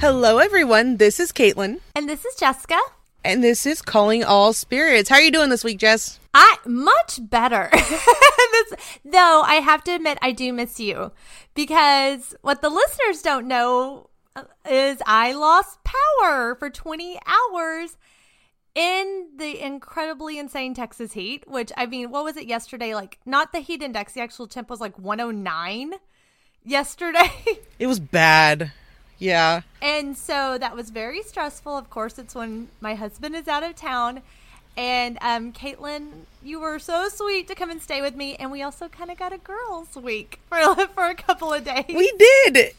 Hello, everyone. This is Caitlin, And this is Jessica. and this is Calling All Spirits. How are you doing this week, Jess? I much better. this, though I have to admit I do miss you because what the listeners don't know uh, is I lost power for 20 hours in the incredibly insane Texas heat, which I mean, what was it yesterday? Like not the heat index, the actual temp was like 109 yesterday. It was bad. Yeah. And so that was very stressful. Of course, it's when my husband is out of town. And um, Caitlin, you were so sweet to come and stay with me. And we also kind of got a girls' week for, for a couple of days. We did.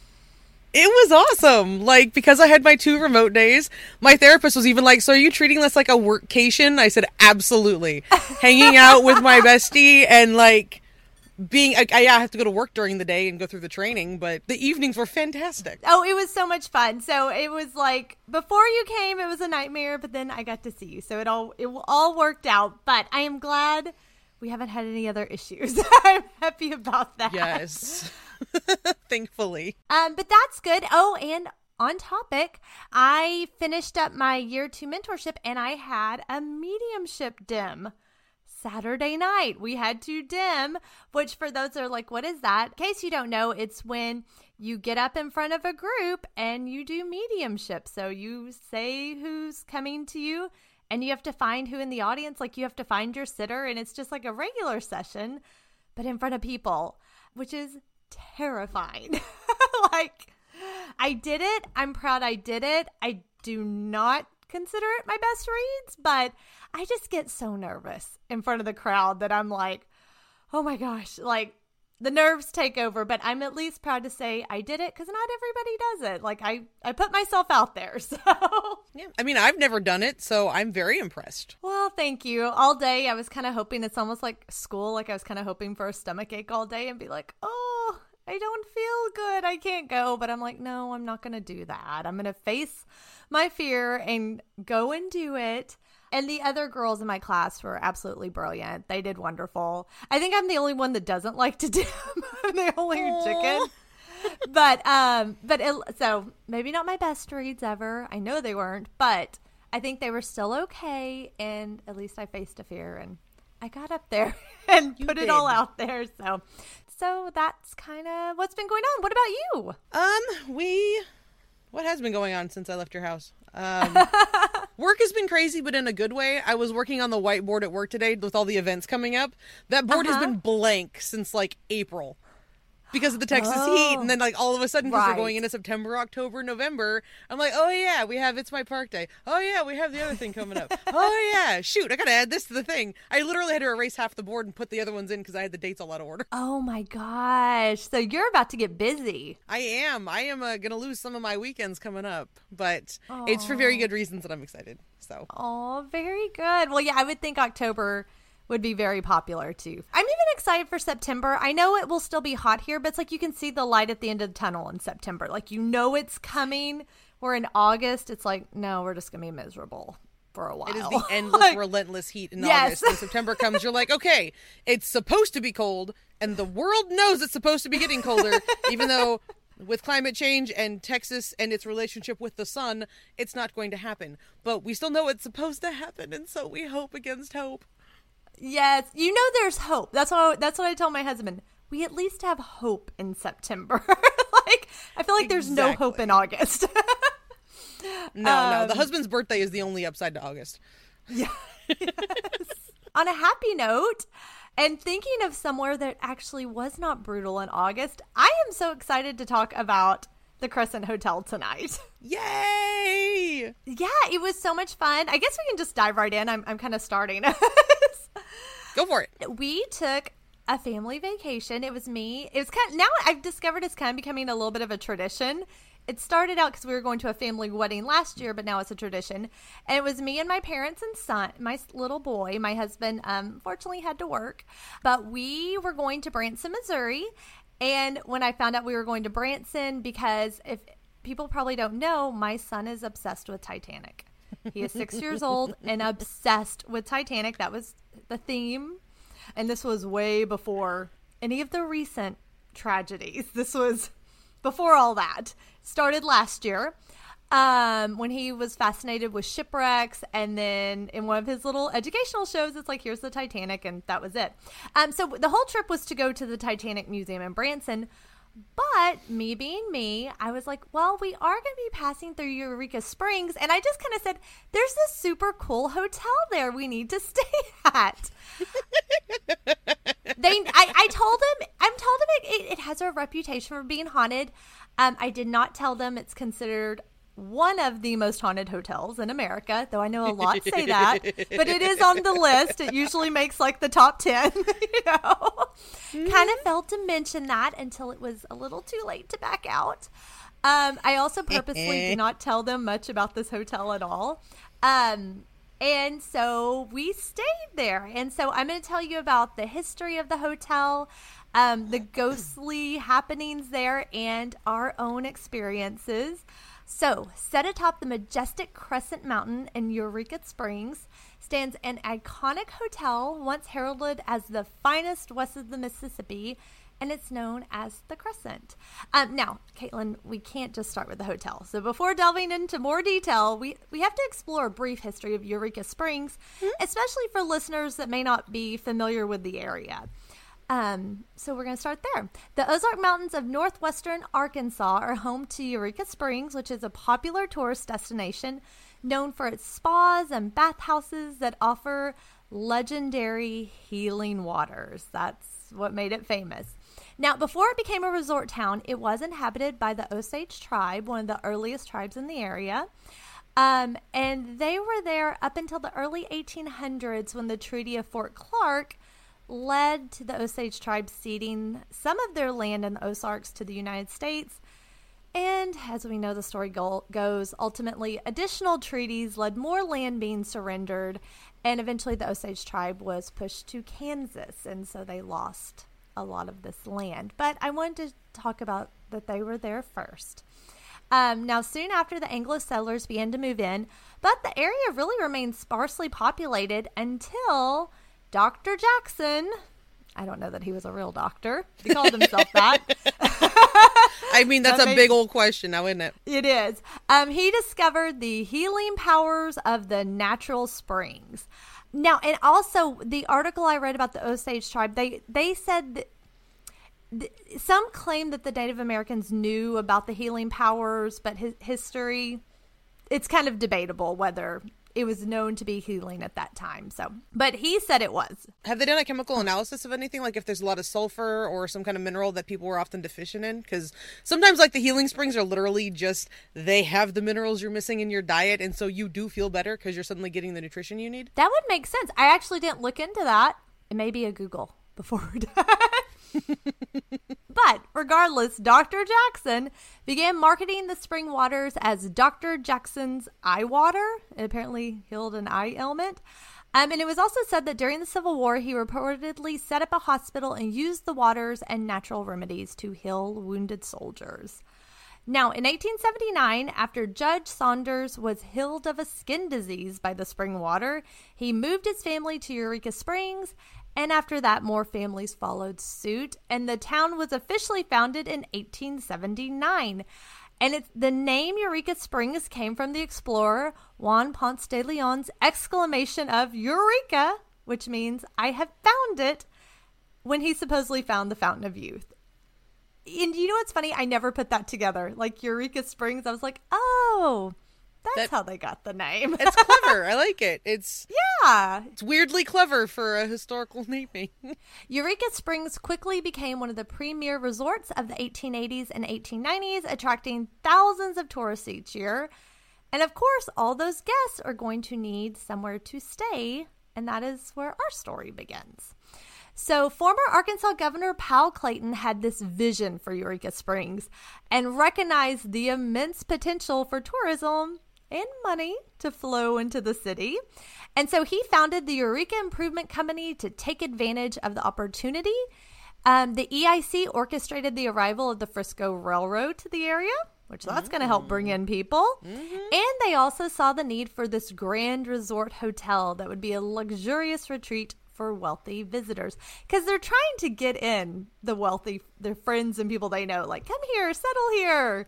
It was awesome. Like, because I had my two remote days, my therapist was even like, So are you treating this like a workcation? I said, Absolutely. Hanging out with my bestie and like being, I, I have to go to work during the day and go through the training, but the evenings were fantastic. Oh, it was so much fun. So it was like before you came, it was a nightmare, but then I got to see you. So it all it all worked out. But I am glad we haven't had any other issues. I'm happy about that. Yes. Thankfully. Um, but that's good. Oh, and on topic, I finished up my year two mentorship and I had a mediumship dim. Saturday night, we had to dim, which for those that are like, what is that? In case you don't know, it's when you get up in front of a group and you do mediumship. So you say who's coming to you and you have to find who in the audience, like you have to find your sitter, and it's just like a regular session, but in front of people, which is terrifying. like, I did it. I'm proud I did it. I do not consider it my best reads, but I just get so nervous in front of the crowd that I'm like, oh my gosh, like the nerves take over, but I'm at least proud to say I did it because not everybody does it. Like I, I put myself out there. So, Yeah. I mean, I've never done it, so I'm very impressed. well, thank you. All day I was kind of hoping it's almost like school. Like I was kind of hoping for a stomach ache all day and be like, oh, I don't feel good. I can't go. But I'm like, no, I'm not going to do that. I'm going to face my fear and go and do it. And the other girls in my class were absolutely brilliant. They did wonderful. I think I'm the only one that doesn't like to do. I'm the only chicken. But um, but it, so maybe not my best reads ever. I know they weren't, but I think they were still okay. And at least I faced a fear and I got up there and put it all out there. So so that's kind of what's been going on. What about you? Um, we. What has been going on since I left your house? Um, work has been crazy, but in a good way. I was working on the whiteboard at work today with all the events coming up. That board has Uh-huh. been blank since like April because of the Texas heat, and then like all of a sudden, because we're going into September, October, November, I'm like, oh yeah, we have it's my park day. Oh yeah, we have the other thing coming up. oh yeah, shoot, I gotta add this to the thing. I literally had to erase half the board and put the other ones in because I had the dates all out of order. Oh my gosh. So you're about to get busy. I am. I am uh, gonna lose some of my weekends coming up, but it's for very good reasons that I'm excited. So Oh, very good. Well, yeah, I would think October would be very popular too. I'm even excited for September. I know it will still be hot here, but it's like you can see the light at the end of the tunnel in September. Like you know it's coming. Where in August, it's like, no, we're just gonna be miserable for a while. it is the endless, Like, relentless heat in Yes. August. When September comes, you're like, okay, it's supposed to be cold, and the world knows it's supposed to be getting colder, even though. With climate change and Texas and its relationship with the sun, it's not going to happen. But we still know it's supposed to happen, and so we hope against hope. Yes, you know there's hope. That's what I, that's what I tell my husband. We at least have hope in September. like I feel like there's no hope in August. No, no, the Um, husband's birthday is the only upside to August. Yes. On a happy note, and thinking of somewhere that actually was not brutal in August, I am so excited to talk about the Crescent Hotel tonight. Yay! yeah, it was so much fun. I guess we can just dive right in. I'm, I'm kind of starting. Go for it. we took a family vacation. It was me. It was kind now I've discovered it's kind of becoming a little bit of a tradition. It started out because we were going to a family wedding last year, but now it's a tradition. And it was me and my parents and son, my little boy. My husband, um, fortunately, had to work, but we were going to Branson, Missouri. And when I found out we were going to Branson, because if people probably don't know, my son is obsessed with Titanic. He is six years old and obsessed with Titanic. That was the theme. And this was way before any of the recent tragedies. This was before all that. Started last year. Um, when he was fascinated with shipwrecks. And then in one of his little educational shows, it's like, here's the Titanic, and that was it. Um, so the whole trip was to go to the Titanic Museum in Branson. But me being me, I was like, well, we are going to be passing through Eureka Springs. And I just kind of said, there's this super cool hotel there we need to stay at. they, I, I told them, I'm told them it, it, it has a reputation for being haunted. Um, I did not tell them it's considered one of the most haunted hotels in America, though I know a lot say that, but it is on the list. It usually makes like the top 10, you know. Mm-hmm. Kind of failed to mention that until it was a little too late to back out. Um, I also purposely did not tell them much about this hotel at all. Um, and so we stayed there. And so I'm going to tell you about the history of the hotel, um, the ghostly happenings there, and our own experiences. So, set atop the majestic Crescent Mountain in Eureka Springs stands an iconic hotel once heralded as the finest west of the Mississippi, and it's known as the Crescent. Um, now, Caitlin, we can't just start with the hotel. So, before delving into more detail, we, we have to explore a brief history of Eureka Springs, mm-hmm. especially for listeners that may not be familiar with the area. Um, so we're going to start there. The Ozark Mountains of northwestern Arkansas are home to Eureka Springs, which is a popular tourist destination known for its spas and bathhouses that offer legendary healing waters. That's what made it famous. Now, before it became a resort town, it was inhabited by the Osage tribe, one of the earliest tribes in the area. Um, and they were there up until the early 1800s when the Treaty of Fort Clark led to the Osage tribe ceding some of their land in the Ozarks to the United States. And as we know, the story go- goes, ultimately, additional treaties led more land being surrendered, and eventually the Osage tribe was pushed to Kansas, and so they lost a lot of this land. But I wanted to talk about that they were there first. Um, now, soon after the Anglo settlers began to move in, but the area really remained sparsely populated until Dr. Jackson. I don't know that he was a real doctor. He called himself that. I mean, that's a big old question now, isn't it? It is. Um, he discovered the healing powers of the natural springs. Now, and also the article I read about the Osage tribe, they they said some claim that the Native Americans knew about the healing powers, but his history, it's kind of debatable whether it was known to be healing at that time. So, but he said it was. Have they done a chemical analysis of anything? Like if there's a lot of sulfur or some kind of mineral that people were often deficient in? Because sometimes, like the healing springs are literally just they have the minerals you're missing in your diet, and so you do feel better because you're suddenly getting the nutrition you need. That would make sense. I actually didn't look into that. It may be a Google before we're done. but regardless, Dr. Jackson began marketing the spring waters as Dr. Jackson's eye water. It apparently healed an eye ailment. Um, and it was also said that during the Civil War, he reportedly set up a hospital and used the waters and natural remedies to heal wounded soldiers. Now, in 1879, after Judge Saunders was healed of a skin disease by the spring water, he moved his family to Eureka Springs and after that, more families followed suit, and the town was officially founded in 1879. And it's, the name Eureka Springs came from the explorer Juan Ponce de Leon's exclamation of Eureka, which means I have found it, when he supposedly found the Fountain of Youth. And you know what's funny? I never put that together. Like Eureka Springs, I was like, oh, that's that, how they got the name. it's clever. I like it. It's yeah. It's weirdly clever for a historical naming. Eureka Springs quickly became one of the premier resorts of the 1880s and 1890s, attracting thousands of tourists each year. And of course, all those guests are going to need somewhere to stay, and that is where our story begins. So, former Arkansas Governor Powell Clayton had this vision for Eureka Springs and recognized the immense potential for tourism and money to flow into the city. And so he founded the Eureka Improvement Company to take advantage of the opportunity. Um, the EIC orchestrated the arrival of the Frisco Railroad to the area, which that's mm. going to help bring in people. Mm-hmm. And they also saw the need for this grand resort hotel that would be a luxurious retreat for wealthy visitors because they're trying to get in the wealthy, their friends and people they know, like, come here, settle here.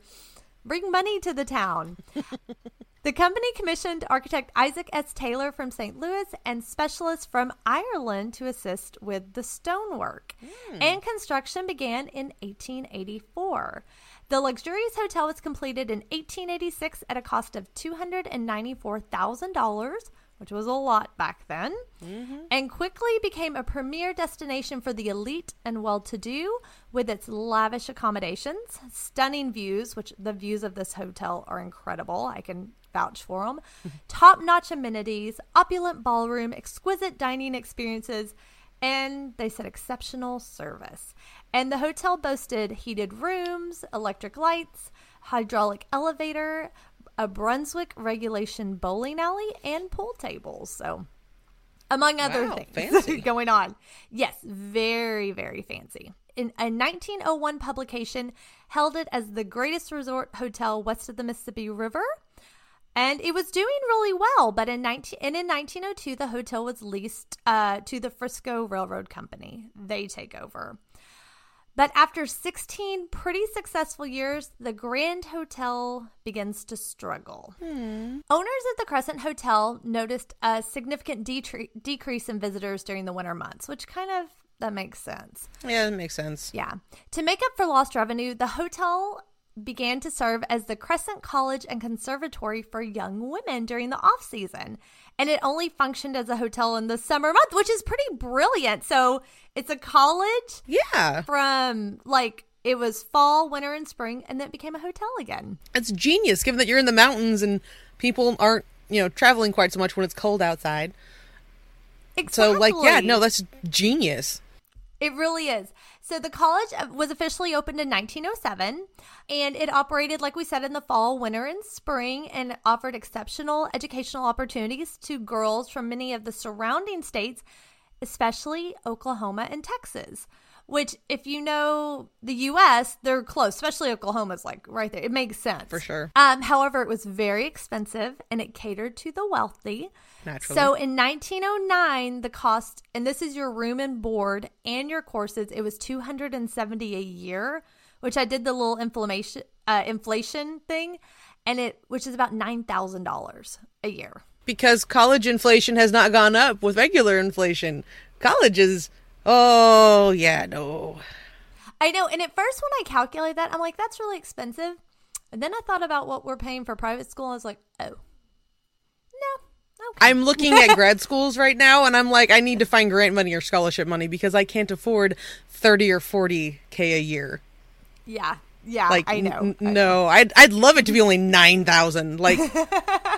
bring money to the town. the company commissioned architect Isaac S. Taylor from St. Louis and specialists from Ireland to assist with the stonework. Hmm. And construction began in 1884. The luxurious hotel was completed in 1886 at a cost of $294,000, which was a lot back then, mm-hmm. and quickly became a premier destination for the elite and well to do with its lavish accommodations, stunning views, which the views of this hotel are incredible. I can vouch for them, top notch amenities, opulent ballroom, exquisite dining experiences, and they said exceptional service. And the hotel boasted heated rooms, electric lights, hydraulic elevator, a Brunswick regulation bowling alley, and pool tables. So, among other Wow, things fancy. going on. Yes, very, very fancy. In a 1901 publication, held it as the greatest resort hotel west of the Mississippi River. And it was doing really well, but in 19 and in 1902 the hotel was leased uh, to the Frisco Railroad Company. They take over. But after 16 pretty successful years, the Grand Hotel begins to struggle. Owners of the Crescent Hotel noticed a significant decrease in visitors during the winter months, which kind of that makes sense. Yeah, that makes sense. Yeah. To make up for lost revenue, the hotel began to serve as the Crescent College and Conservatory for young women during the off season. And it only functioned as a hotel in the summer month, which is pretty brilliant. So it's a college Yeah, from like it was fall, winter, and spring, and then it became a hotel again. it's genius given that you're in the mountains and people aren't, you know, traveling quite so much when it's cold outside. Exactly. So, like, yeah, no, that's genius. It really is. So the college uh, was officially opened in 1907 and it operated like we said in the fall, winter and spring and offered exceptional educational opportunities to girls from many of the surrounding states, especially Oklahoma and Texas. Which, if you know the U.S., they're close. Especially Oklahoma's like right there. It makes sense For sure. Um, however, it was very expensive and it catered to the wealthy. Naturally. So in 1909, the cost, and this is your room and board and your courses, it was 270 a year, which I did the little inflammation, uh, inflation thing, and it, which is about nine thousand dollars a year. Because college inflation has not gone up with regular inflation. College is, oh, yeah, no. I know. And at first, when I calculated that, I'm like, that's really expensive. And then I thought about what we're paying for private school. I was like, oh, no, okay. I'm looking at grad schools right now and I'm like, I need to find grant money or scholarship money because I can't afford 30 or 40K a year. yeah, yeah, Like, I know. n- I know. no, I'd, I'd love it to be only 9,000. Like,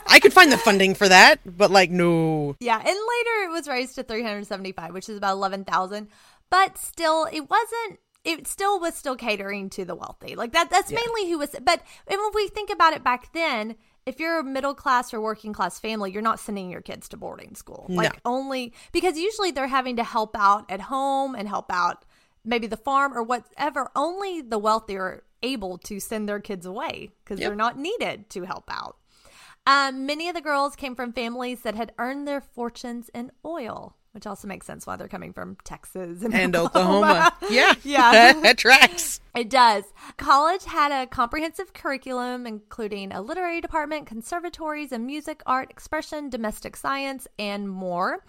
I could find the funding for that, but like, no. Yeah, and later it was raised to 375, which is about 11,000, but still it wasn't it still was still catering to the wealthy. Like that that's Yeah. mainly who was but and when we think about it back then, if you're a middle class or working class family, you're not sending your kids to boarding school. No. Like only because usually they're having to help out at home and help out maybe the farm or whatever. Only the wealthy are able to send their kids away because Yep. they're not needed to help out. Um, many of the girls came from families that had earned their fortunes in oil, which also makes sense why they're coming from Texas and, And Oklahoma. Yeah. Yeah. that tracks. It does. College had a comprehensive curriculum, including a literary department, conservatories, and music, art, expression, domestic science, and more.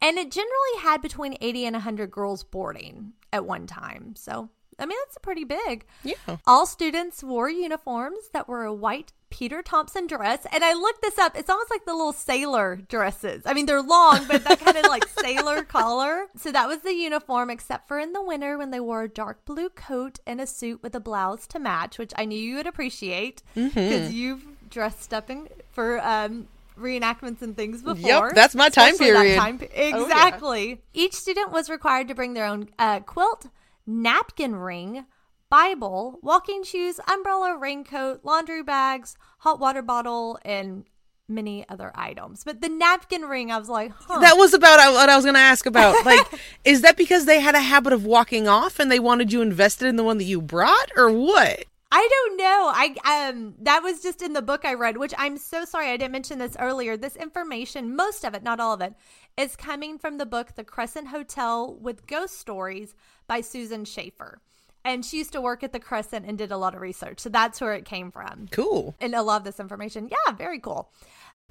And it generally had between 80 and 100 girls boarding at one time. So, I mean, that's pretty big. Yeah. All students wore uniforms that were a white Peter Thompson dress. And I looked this up. It's almost like the little sailor dresses. I mean, they're long, but that kind of like sailor collar. So that was the uniform, except for in the winter when they wore a dark blue coat and a suit with a blouse to match, which I knew you would appreciate because you've dressed up in, for um, reenactments and things before. Yep, that's my time period. time pe- Oh, yeah. exactly. Each student was required to bring their own uh, quilt, napkin ring, Bible, walking shoes, umbrella, raincoat, laundry bags, hot water bottle, and many other items. But the napkin ring, I was like, huh. That was about what I was going to ask about. Like, is that because they had a habit of walking off and they wanted you invested in the one that you brought, or what? I don't know. I um that was just in the book I read, which I'm so sorry I didn't mention this earlier. This information, most of it, not all of it, is coming from the book The Crescent Hotel with Ghost Stories by Susan Schaefer. And she used to work at the Crescent and did a lot of research. So that's where it came from. Cool. And I love this information. Yeah, very cool.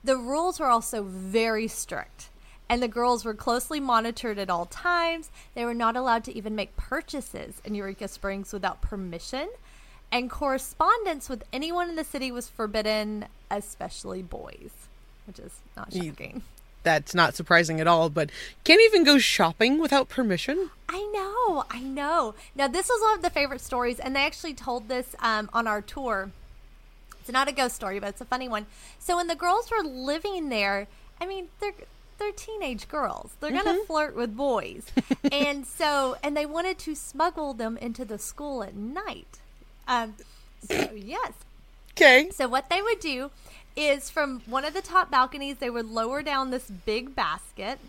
The rules were also very strict. And the girls were closely monitored at all times. They were not allowed to even make purchases in Eureka Springs without permission. And correspondence with anyone in the city was forbidden, especially boys, which is not shocking. That's not surprising at all, but can't even go shopping without permission? I know, I know. Now, this was one of the favorite stories, and they actually told this um, on our tour. It's not a ghost story, but it's a funny one. So, when the girls were living there, I mean, they're they're teenage girls. They're gonna flirt with boys, and so and they wanted to smuggle them into the school at night. Um, so yes, Okay. so what they would do is from one of the top balconies, they would lower down this big basket,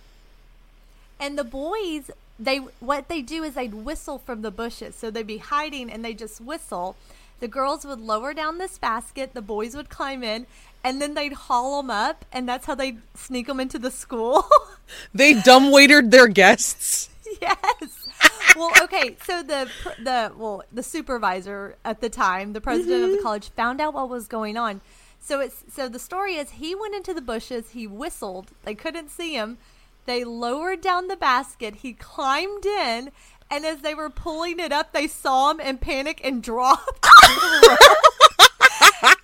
and the boys they what they do is they'd whistle from the bushes. So they'd be hiding and they just whistle. The girls would lower down this basket. The boys would climb in, and then they'd haul them up, and that's how they sneak them into the school. They dumbwaitered their guests. yes. Well, okay. So the the well the supervisor at the time, the president of the mm-hmm. college, found out what was going on. So it's so the story is he went into the bushes. He whistled. They couldn't see him. They lowered down the basket. He climbed in, and as they were pulling it up, they saw him and panic and dropped.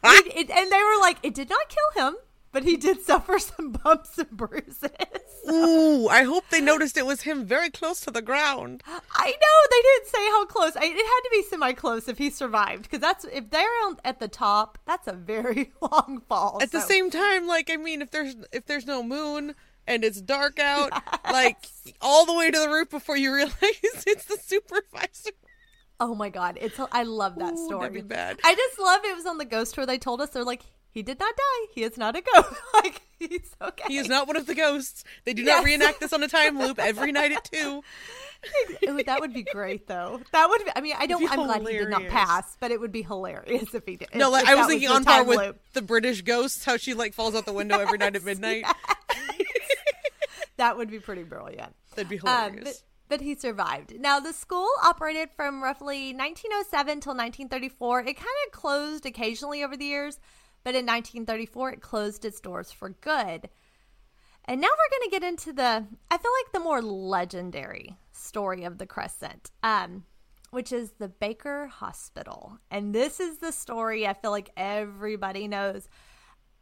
It- it- and they were like, "It did not kill him, but he did suffer some bumps and bruises." Ooh, I hope they noticed it was him very close to the ground. I know they didn't say how close. I, it had to be semi close if he survived, because that's if they're on, at the top, that's a very long fall. At the same time, like I mean, if there's if there's no moon and it's dark out, like all the way to the roof before you realize it's the supervisor. oh my god, it's I love that Ooh, story. that'd be bad. I just love it was on the ghost tour. They told us they're like he did not die. He is not a ghost. like he's okay. He is not one of the ghosts. They do Yes. not reenact this on a time loop every night at two. That would be great though. That would. Be, I mean, I don't. I'm glad he did not pass, but it would be hilarious if he did. No, like I was thinking the on par with loop. the British ghosts, how she like falls out the window every night at midnight. That would be pretty brilliant. That'd be Um, hilarious. but, but he survived. Now, the school operated from roughly 1907 till 1934. It kind of closed occasionally over the years, but in 1934, it closed its doors for good. And now we're going to get into the, I feel like the more legendary story of the Crescent, um, which is the Baker Hospital. And this is the story I feel like everybody knows.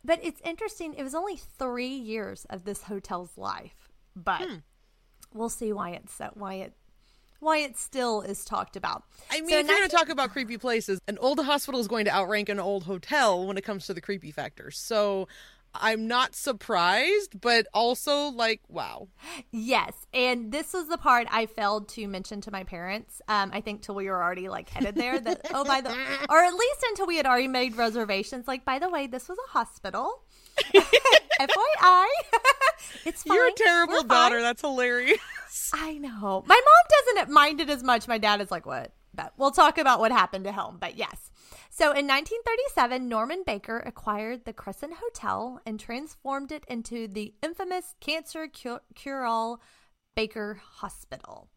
But it's interesting. It was only three years of this hotel's life, but we'll see why it's so, why it why it still is talked about. I mean, So if you're going to talk about creepy places, an old hospital is going to outrank an old hotel when it comes to the creepy factor. So I'm not surprised, but also like, wow. Yes, and this was the part I failed to mention to my parents. Um, I think till we were already like headed there. That oh, by the or at least until we had already made reservations. Like, by the way, this was a hospital. FYI, it's fine. You're a terrible We're fine. daughter. That's hilarious. I know. My mom doesn't mind it as much. My dad is like, what? But we'll talk about what happened to him. But yes. So in 1937, Norman Baker acquired the Crescent Hotel and transformed it into the infamous cancer cure-all Baker Hospital.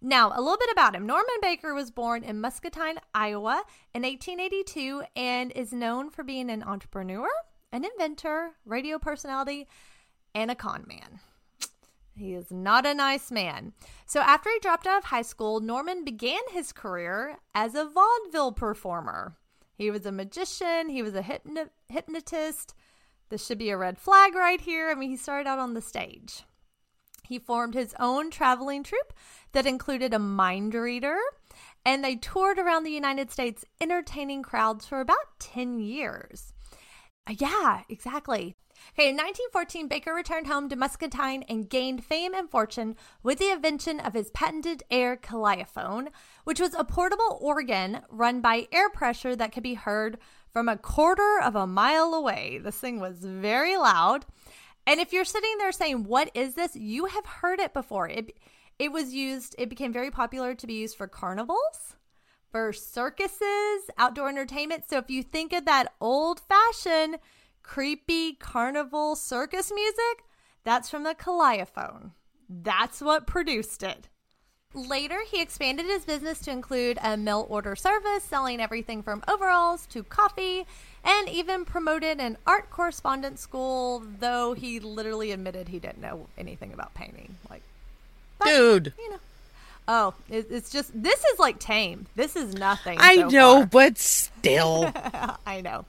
Now, a little bit about him. Norman Baker was born in Muscatine, Iowa in 1882 and is known for being an entrepreneur, an inventor, radio personality, and a con man. He is not a nice man. So, after he dropped out of high school, Norman began his career as a vaudeville performer. He was a magician, he was a hypno- hypnotist. This should be a red flag right here. I mean, he started out on the stage. He formed his own traveling troupe that included a mind reader, and they toured around the United States entertaining crowds for about 10 years. Uh, Yeah, exactly. Okay, in 1914, Baker returned home to Muscatine and gained fame and fortune with the invention of his patented air calliaphone, which was a portable organ run by air pressure that could be heard from a quarter of a mile away. This thing was very loud. And if you're sitting there saying, What is this? you have heard it before. It, it was used, it became very popular to be used for carnivals for circuses, outdoor entertainment. So if you think of that old fashioned, creepy carnival circus music, that's from the Calliaphone. That's what produced it. Later, he expanded his business to include a mail order service, selling everything from overalls to coffee, and even promoted an art correspondence school, though he literally admitted he didn't know anything about painting. Like, but, Dude. you know. Oh, it, it's just this is like tame. This is nothing. I so know, far. but still. I know.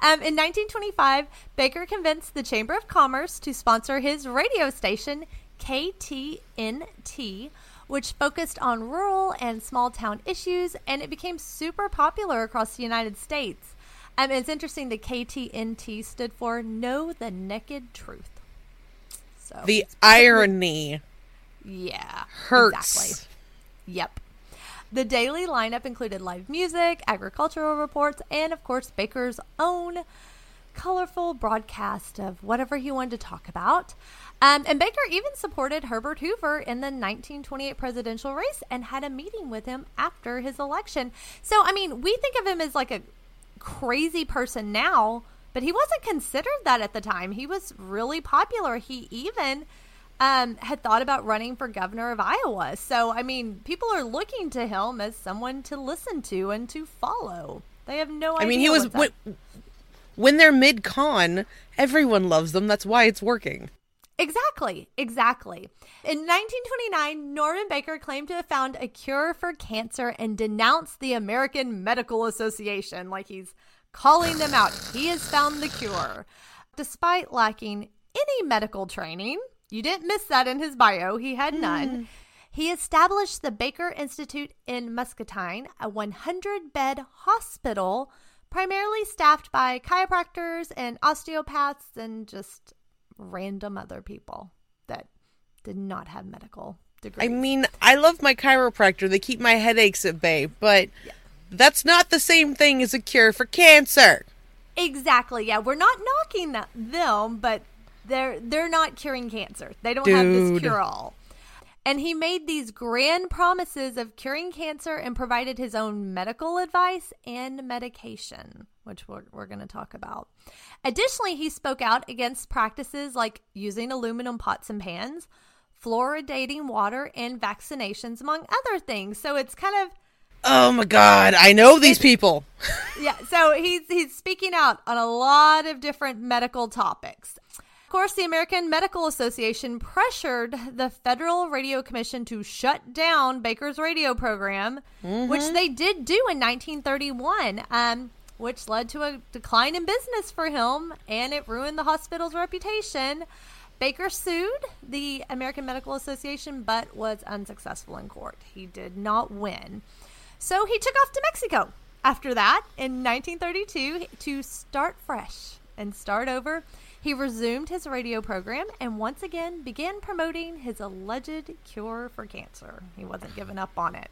Um, in 1925, Baker convinced the Chamber of Commerce to sponsor his radio station, KTNT, which focused on rural and small town issues, and it became super popular across the United States. Um, it's interesting the KTNT stood for Know the Naked Truth. So, the irony yeah, hurts. Exactly. Yep. The daily lineup included live music, agricultural reports, and of course, Baker's own colorful broadcast of whatever he wanted to talk about. Um, and Baker even supported Herbert Hoover in the 1928 presidential race and had a meeting with him after his election. So, I mean, we think of him as like a crazy person now, but he wasn't considered that at the time. He was really popular. He even um, had thought about running for governor of Iowa. So, I mean, people are looking to him as someone to listen to and to follow. They have no idea. I mean, he was when, when they're mid con, everyone loves them. That's why it's working. Exactly, exactly. In 1929, Norman Baker claimed to have found a cure for cancer and denounced the American Medical Association like he's calling them out. He has found the cure. Despite lacking any medical training, you didn't miss that in his bio, he had none. Hmm. He established the Baker Institute in Muscatine, a 100 bed hospital primarily staffed by chiropractors and osteopaths and just random other people that did not have medical degrees. I mean, I love my chiropractor. They keep my headaches at bay, but that's not the same thing as a cure for cancer. exactly. Yeah, we're not knocking them, but they're they're not curing cancer. They don't have this cure all. And he made these grand promises of curing cancer and provided his own medical advice and medication, which we're, we're going to talk about. Additionally, he spoke out against practices like using aluminum pots and pans, fluoridating water, and vaccinations, among other things. So it's kind of Oh my god, I know these people. yeah, so he's he's speaking out on a lot of different medical topics. Of course, the American Medical Association pressured the Federal Radio Commission to shut down Baker's radio program, which they did do in 1931, um, which led to a decline in business for him, and it ruined the hospital's reputation. Baker sued the American Medical Association, but was unsuccessful in court. He did not win. So he took off to Mexico after that in 1932 to start fresh and start over. He resumed his radio program and once again began promoting his alleged cure for cancer. He wasn't giving up on it.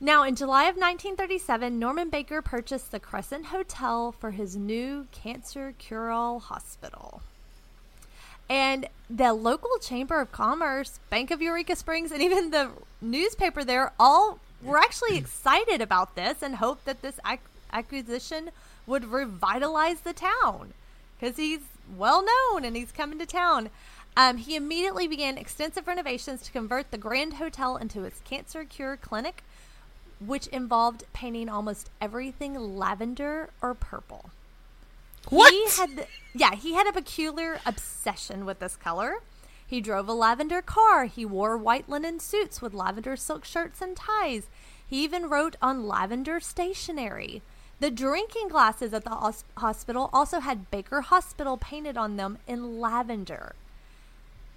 Now, in July of 1937, Norman Baker purchased the Crescent Hotel for his new cancer cure all hospital. And the local Chamber of Commerce, Bank of Eureka Springs, and even the newspaper there all were actually excited about this and hoped that this ac- acquisition would revitalize the town because he's well known and he's coming to town. Um, he immediately began extensive renovations to convert the Grand Hotel into his cancer cure clinic, which involved painting almost everything lavender or purple. What? He had, the, yeah, he had a peculiar obsession with this color. He drove a lavender car. He wore white linen suits with lavender silk shirts and ties. He even wrote on lavender stationery. The drinking glasses at the hospital also had Baker Hospital painted on them in lavender.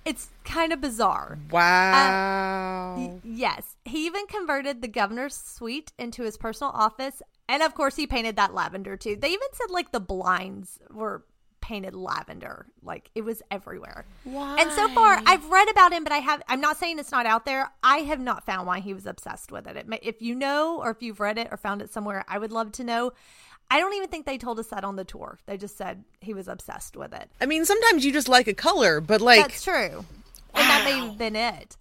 It's kind of bizarre. Um, wow. Y- Yes. He even converted the governor's suite into his personal office. And of course, he painted that lavender too. They even said like the blinds were painted lavender. Like it was everywhere. Why? And so far, I've read about him, but I have, I'm not saying it's not out there. I have not found why he was obsessed with it. it may, if you know, or if you've read it or found it somewhere, I would love to know. I don't even think they told us that on the tour. They just said he was obsessed with it. I mean, sometimes you just like a color, but like, That's true. And that may have been it.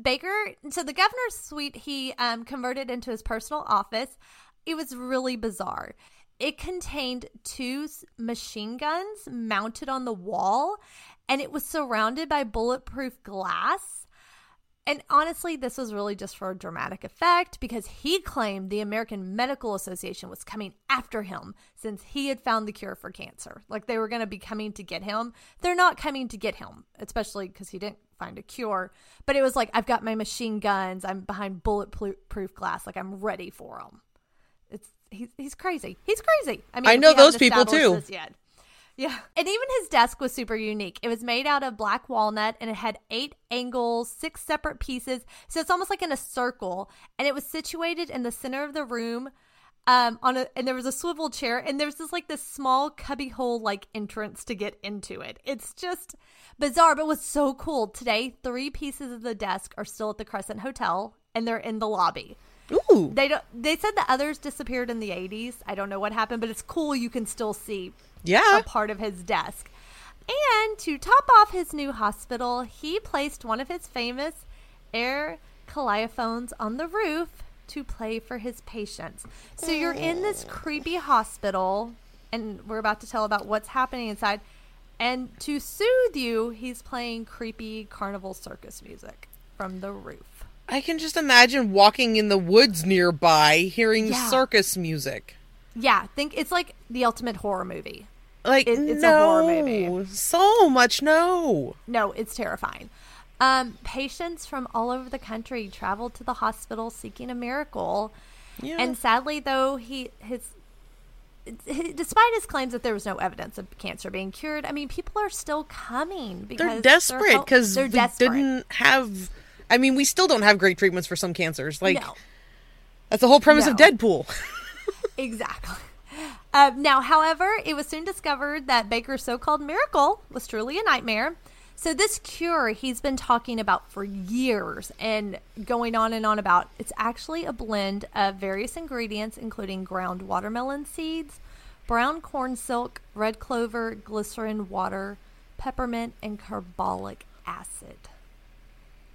Baker, so the governor's suite he um, converted into his personal office. It was really bizarre. It contained two machine guns mounted on the wall, and it was surrounded by bulletproof glass. And honestly, this was really just for a dramatic effect because he claimed the American Medical Association was coming after him since he had found the cure for cancer. Like they were going to be coming to get him. They're not coming to get him, especially because he didn't find a cure. But it was like, I've got my machine guns. I'm behind bulletproof glass. Like I'm ready for them. It's he's, he's crazy. He's crazy. I mean, I know those people, too. yet. Yeah. And even his desk was super unique. It was made out of black walnut and it had eight angles, six separate pieces. So it's almost like in a circle. And it was situated in the center of the room. Um, on a and there was a swivel chair and there's this like this small cubby hole like entrance to get into it. It's just bizarre, but was so cool. Today, three pieces of the desk are still at the Crescent Hotel and they're in the lobby. Ooh. They don't they said the others disappeared in the 80s. I don't know what happened, but it's cool you can still see Yeah. a part of his desk. And to top off his new hospital, he placed one of his famous air calliaphones on the roof to play for his patients. So you're in this creepy hospital, and we're about to tell about what's happening inside. And to soothe you, he's playing creepy carnival circus music from the roof. I can just imagine walking in the woods nearby hearing Yeah. circus music. Yeah, think it's like the ultimate horror movie. Like It- it's a horror movie. so much no. No, it's terrifying. Um, patients from all over the country traveled to the hospital seeking a miracle, Yeah. and sadly, though he his, despite his claims that there was no evidence of cancer being cured, I mean, people are still coming because they're desperate because desperate. didn't have. I mean, we still don't have great treatments for some cancers. Like no, that's the whole premise of Deadpool. exactly. Uh, now, however, it was soon discovered that Baker's so-called miracle was truly a nightmare. So this cure he's been talking about for years and going on and on about, it's actually a blend of various ingredients including ground watermelon seeds, brown corn silk, red clover, glycerin, water, peppermint, and carbolic acid.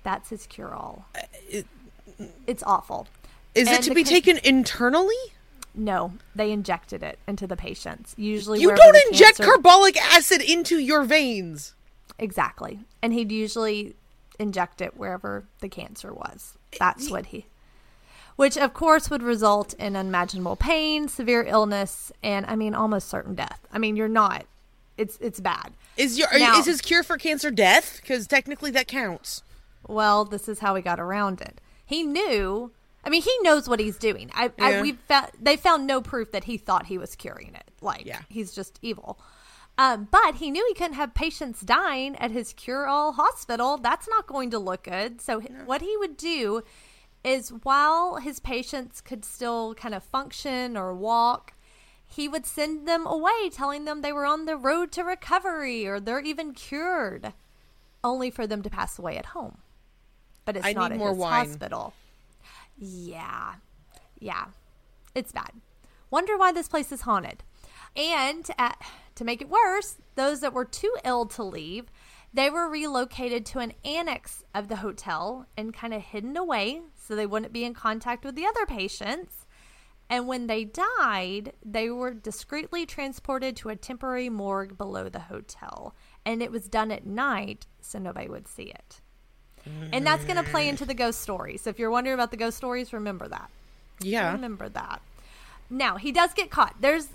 That's his cure-all. Uh, it's awful. Is And it to be con- taken internally? No, they injected it into the patients. Usually, You don't inject cancer- carbolic acid into your veins. Exactly. And he'd usually inject it wherever the cancer was. That's what he. Which, of course, would result in unimaginable pain, severe illness, and I mean, almost certain death. I mean, you're not. It's it's bad. Is your Now- is his cure for cancer death? Because technically that counts. Well, this is how he got around it. He knew. I mean, he knows what he's doing. I, Yeah. I we found they found no proof that he thought he was curing it. Like, Yeah. he's just evil. Um, but he knew he couldn't have patients dying at his cure-all hospital. That's not going to look good. So h what he would do is, while his patients could still kind of function or walk, he would send them away, telling them they were on the road to recovery or they're even cured, only for them to pass away at home. But it's I not need more his wine. hospital. Yeah, yeah, it's bad. Wonder why this place is haunted. And uh, to make it worse, those that were too ill to leave, they were relocated to an annex of the hotel and kind of hidden away so they wouldn't be in contact with the other patients. And when they died, they were discreetly transported to a temporary morgue below the hotel. And it was done at night so nobody would see it. And that's going to play into the ghost stories. So if you're wondering about the ghost stories, remember that. Yeah. Remember that. Now, he does get caught. There's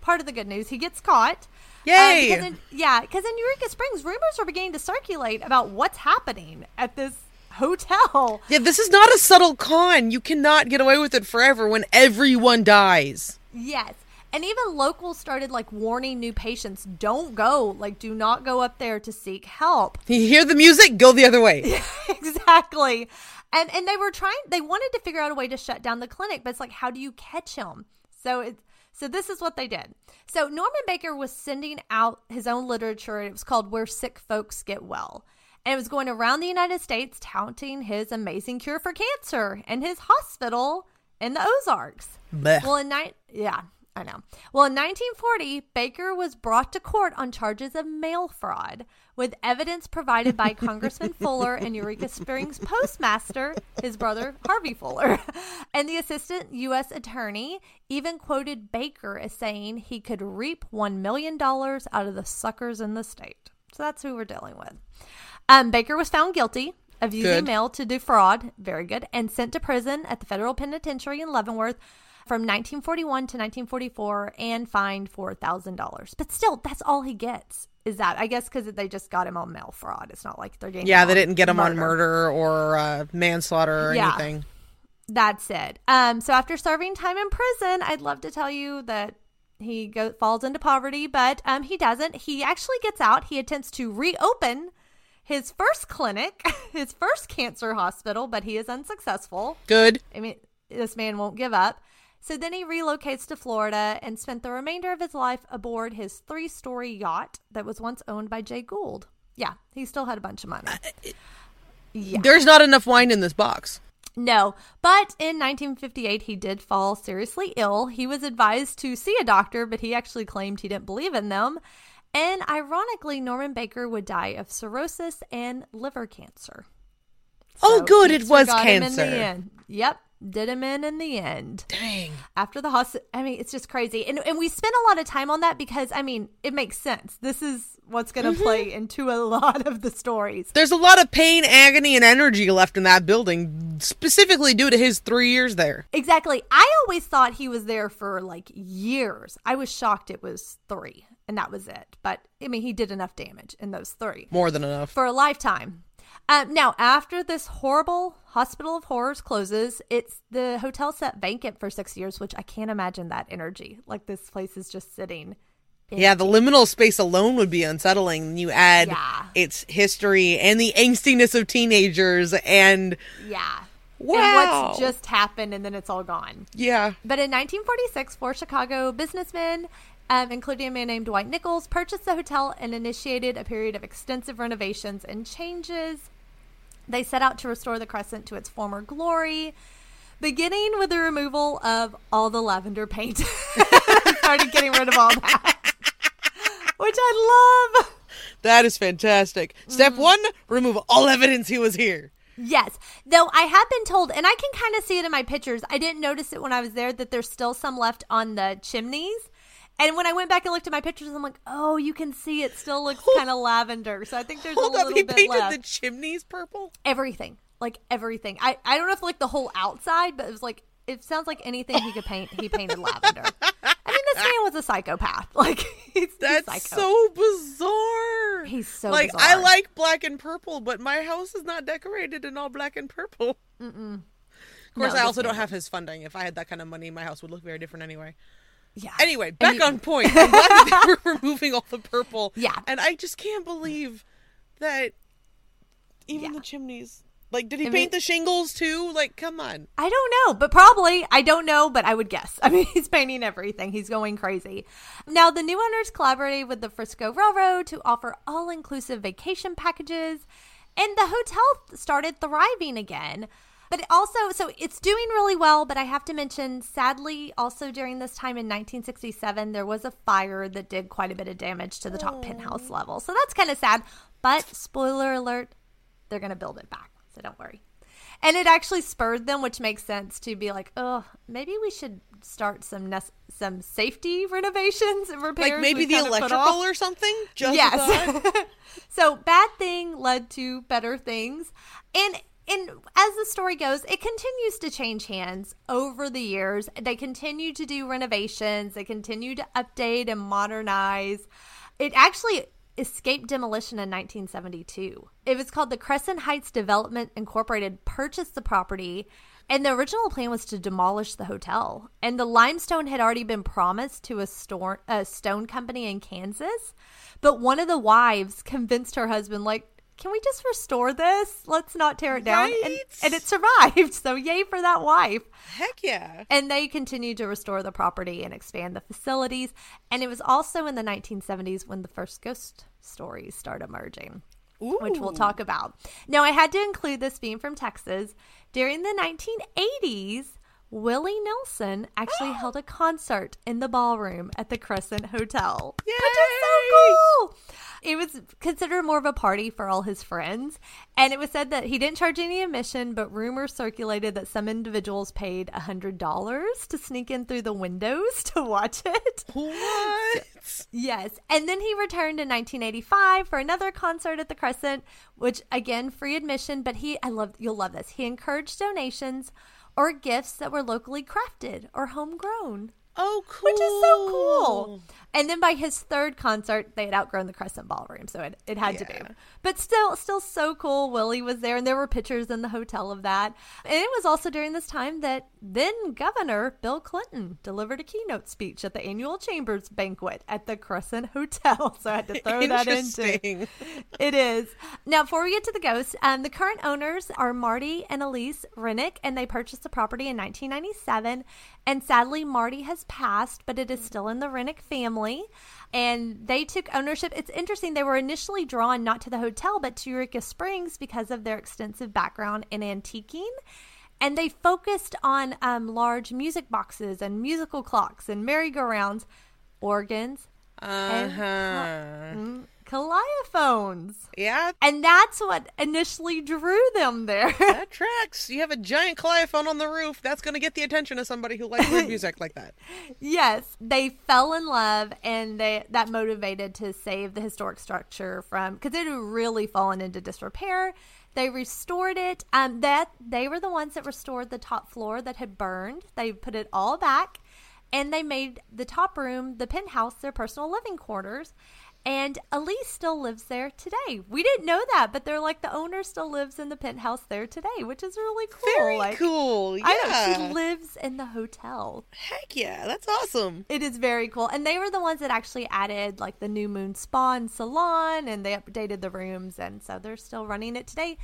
part of the good news. He gets caught. Uh, Yay! because in, yeah, because in Eureka Springs, rumors are beginning to circulate about what's happening at this hotel. Yeah, this is not a subtle con. You cannot get away with it forever when everyone dies. Yes. And even locals started like warning new patients don't go, like, do not go up there to seek help. You hear the music, go the other way. exactly. And and they were trying they wanted to figure out a way to shut down the clinic, but it's like how do you catch him? So it so this is what they did. So Norman Baker was sending out his own literature. It was called Where Sick Folks Get Well. And it was going around the United States touting his amazing cure for cancer and his hospital in the Ozarks. Blech. Well, in night, yeah, I know. Well, in 1940, Baker was brought to court on charges of mail fraud, with evidence provided by Congressman Fuller and Eureka Springs postmaster, his brother Harvey Fuller, and the assistant U.S. attorney even quoted Baker as saying he could reap one million dollars out of the suckers in the state. So that's who we're dealing with. Um, Baker was found guilty of using Good. mail to defraud, very good, and sent to prison at the federal penitentiary in Leavenworth from 1941 to 1944 and fined $4,000. But still, that's all he gets. Is that I guess because they just got him on mail fraud. It's not like they're getting Yeah, they didn't get him on murder or uh, manslaughter or Yeah. anything. That's it. Um, so after serving time in prison, I'd love to tell you that he go, falls into poverty, but um, he doesn't. He actually gets out. He attempts to reopen his first clinic, his first cancer hospital, but he is unsuccessful. Good. I mean, this man won't give up. So then he relocates to Florida and spent the remainder of his life aboard his three story yacht that was once owned by Jay Gould. Yeah, he still had a bunch of money. Yeah. There's not enough wine in this box. No, but in 1958, he did fall seriously ill. He was advised to see a doctor, but he actually claimed he didn't believe in them. And ironically, Norman Baker would die of cirrhosis and liver cancer. oh, good. It was cancer. in the end. Yep, did him in in the end. Dang. After the hospital, I mean, it's just crazy. And, and we spent a lot of time on that because, I mean, it makes sense. This is what's going to Mm-hmm. play into a lot of the stories. There's a lot of pain, agony, and energy left in that building, specifically due to his three years there. Exactly. I always thought he was there for like years. I was shocked it was three and that was it. But I mean, he did enough damage in those three More than enough. for a lifetime. Um, now, after this horrible Hospital of Horrors closes, it's the hotel set vacant for six years, which I can't imagine that energy. Like this place is just sitting. Yeah, the liminal space alone would be unsettling. You add Yeah. its history and the angstiness of teenagers, and Yeah. Wow. And what's just happened, and then it's all gone. yeah, But in 1946, four Chicago businessmen, um, including a man named Dwight Nichols, purchased the hotel and initiated a period of extensive renovations and changes. They set out to restore the Crescent to its former glory, beginning with the removal of all the lavender paint. Started getting rid of all that, which I love. that is fantastic. Step Mm. one: remove all evidence he was here. Yes. Though I have been told, and I can kind of see it in my pictures, I didn't notice it when I was there, that there's still some left on the chimneys. And when I went back and looked at my pictures, I'm like, oh, you can see it still looks kind of lavender. So I think there's Hold a up, little he bit painted left. the chimneys purple. everything. Like everything. I, I don't know if like the whole outside, but it was like, it sounds like anything he could paint, he painted lavender. I mean, this man was a psychopath. Like, he's, he's That's psycho. so bizarre. He's so like I like black and purple, but my house is not decorated in all black and purple. Mm-mm. Of course, No, I also don't have his funding. If I had that kind of money, my house would look very different anyway. Yeah. Anyway, back you- on point. I'm glad they were removing all the purple. Yeah. and I just can't believe that even Yeah. the chimneys. Like, did he I paint mean- the shingles too? Like, come on. I don't know, but probably. I don't know, but I would guess. I mean, he's painting everything. He's going crazy. Now, the new owners collaborated with the Frisco Railroad to offer all inclusive vacation packages, and the hotel started thriving again. But also, so it's doing really well, but I have to mention, sadly, also during this time in 1967, there was a fire that did quite a bit of damage to the top penthouse oh. level. So that's kind of sad. But spoiler alert, they're going to build it back. So don't worry. And it actually spurred them, which makes sense to be like, oh, maybe we should start some nec- some safety renovations and repairs. Like maybe the electrical or something. Yes. so bad thing led to better things, and and as the story goes, it continues to change hands over the years. They continue to do renovations. They continue to update and modernize. It actually escaped demolition in 1972. It was called the Crescent Heights Development Incorporated purchased the property and the original plan was to demolish the hotel. And the limestone had already been promised to a, store, a stone company in Kansas. But one of the wives convinced her husband, like, can we just restore this? Let's not tear it down. And, Right. and it survived. So, yay for that wife. Heck yeah. And they continued to restore the property and expand the facilities. And it was also in the 1970s when the first ghost stories start emerging which we'll talk about. Now, I had to include this being from Texas. During the 1980s, Willie Nelson actually held a concert in the ballroom at the Crescent Hotel. Which is so Yay! cool. It was considered more of a party for all his friends. And it was said that he didn't charge any admission, but rumors circulated that some individuals paid $100 to sneak in through the windows to watch it. What? Yes. And then he returned in 1985 for another concert at the Crescent, which again, free admission, but he, I love, you'll love this. He encouraged donations or gifts that were locally crafted or homegrown. Oh, cool. Which is so cool. And then by his third concert, they had outgrown the Crescent Ballroom, so it, it had to be. But still, still so cool. Willie was there, and there were pictures in the hotel of that. And it was also during this time that then Governor Bill Clinton delivered a keynote speech at the annual Chambers banquet at the Crescent Hotel. So I had to throw that in too. It is. Now, before we get to the ghosts, um, the current owners are Marty and Elise Roenigk, and they purchased the property in 1997. And sadly, Marty has passed, but it is still in the Roenigk family. And they took ownership. It's interesting. They were initially drawn not to the hotel, but to Eureka Springs because of their extensive background in antiquing. And they focused on um, large music boxes and musical clocks and merry-go-rounds, organs, Uh huh. mm, calliaphones. Yeah, And that's what initially drew them there. that tracks. You have a giant calliaphone on the roof. That's going to get the attention of somebody who likes weird music like that. yes, they fell in love and they that motivated to save the historic structure from cuz it had really fallen into disrepair. They restored it. Um that they were the ones that restored the top floor that had burned. They put it all back and they made the top room, the penthouse, their personal living quarters. And Elise still lives there today. We didn't know that, but they're like the owner still lives in the penthouse there today, which is really cool. Very like, cool. Yeah. I know she lives in the hotel. Heck yeah, that's awesome. It is very cool. And they were the ones that actually added like the new moon spa and salon and they updated the rooms and so they're still running it today.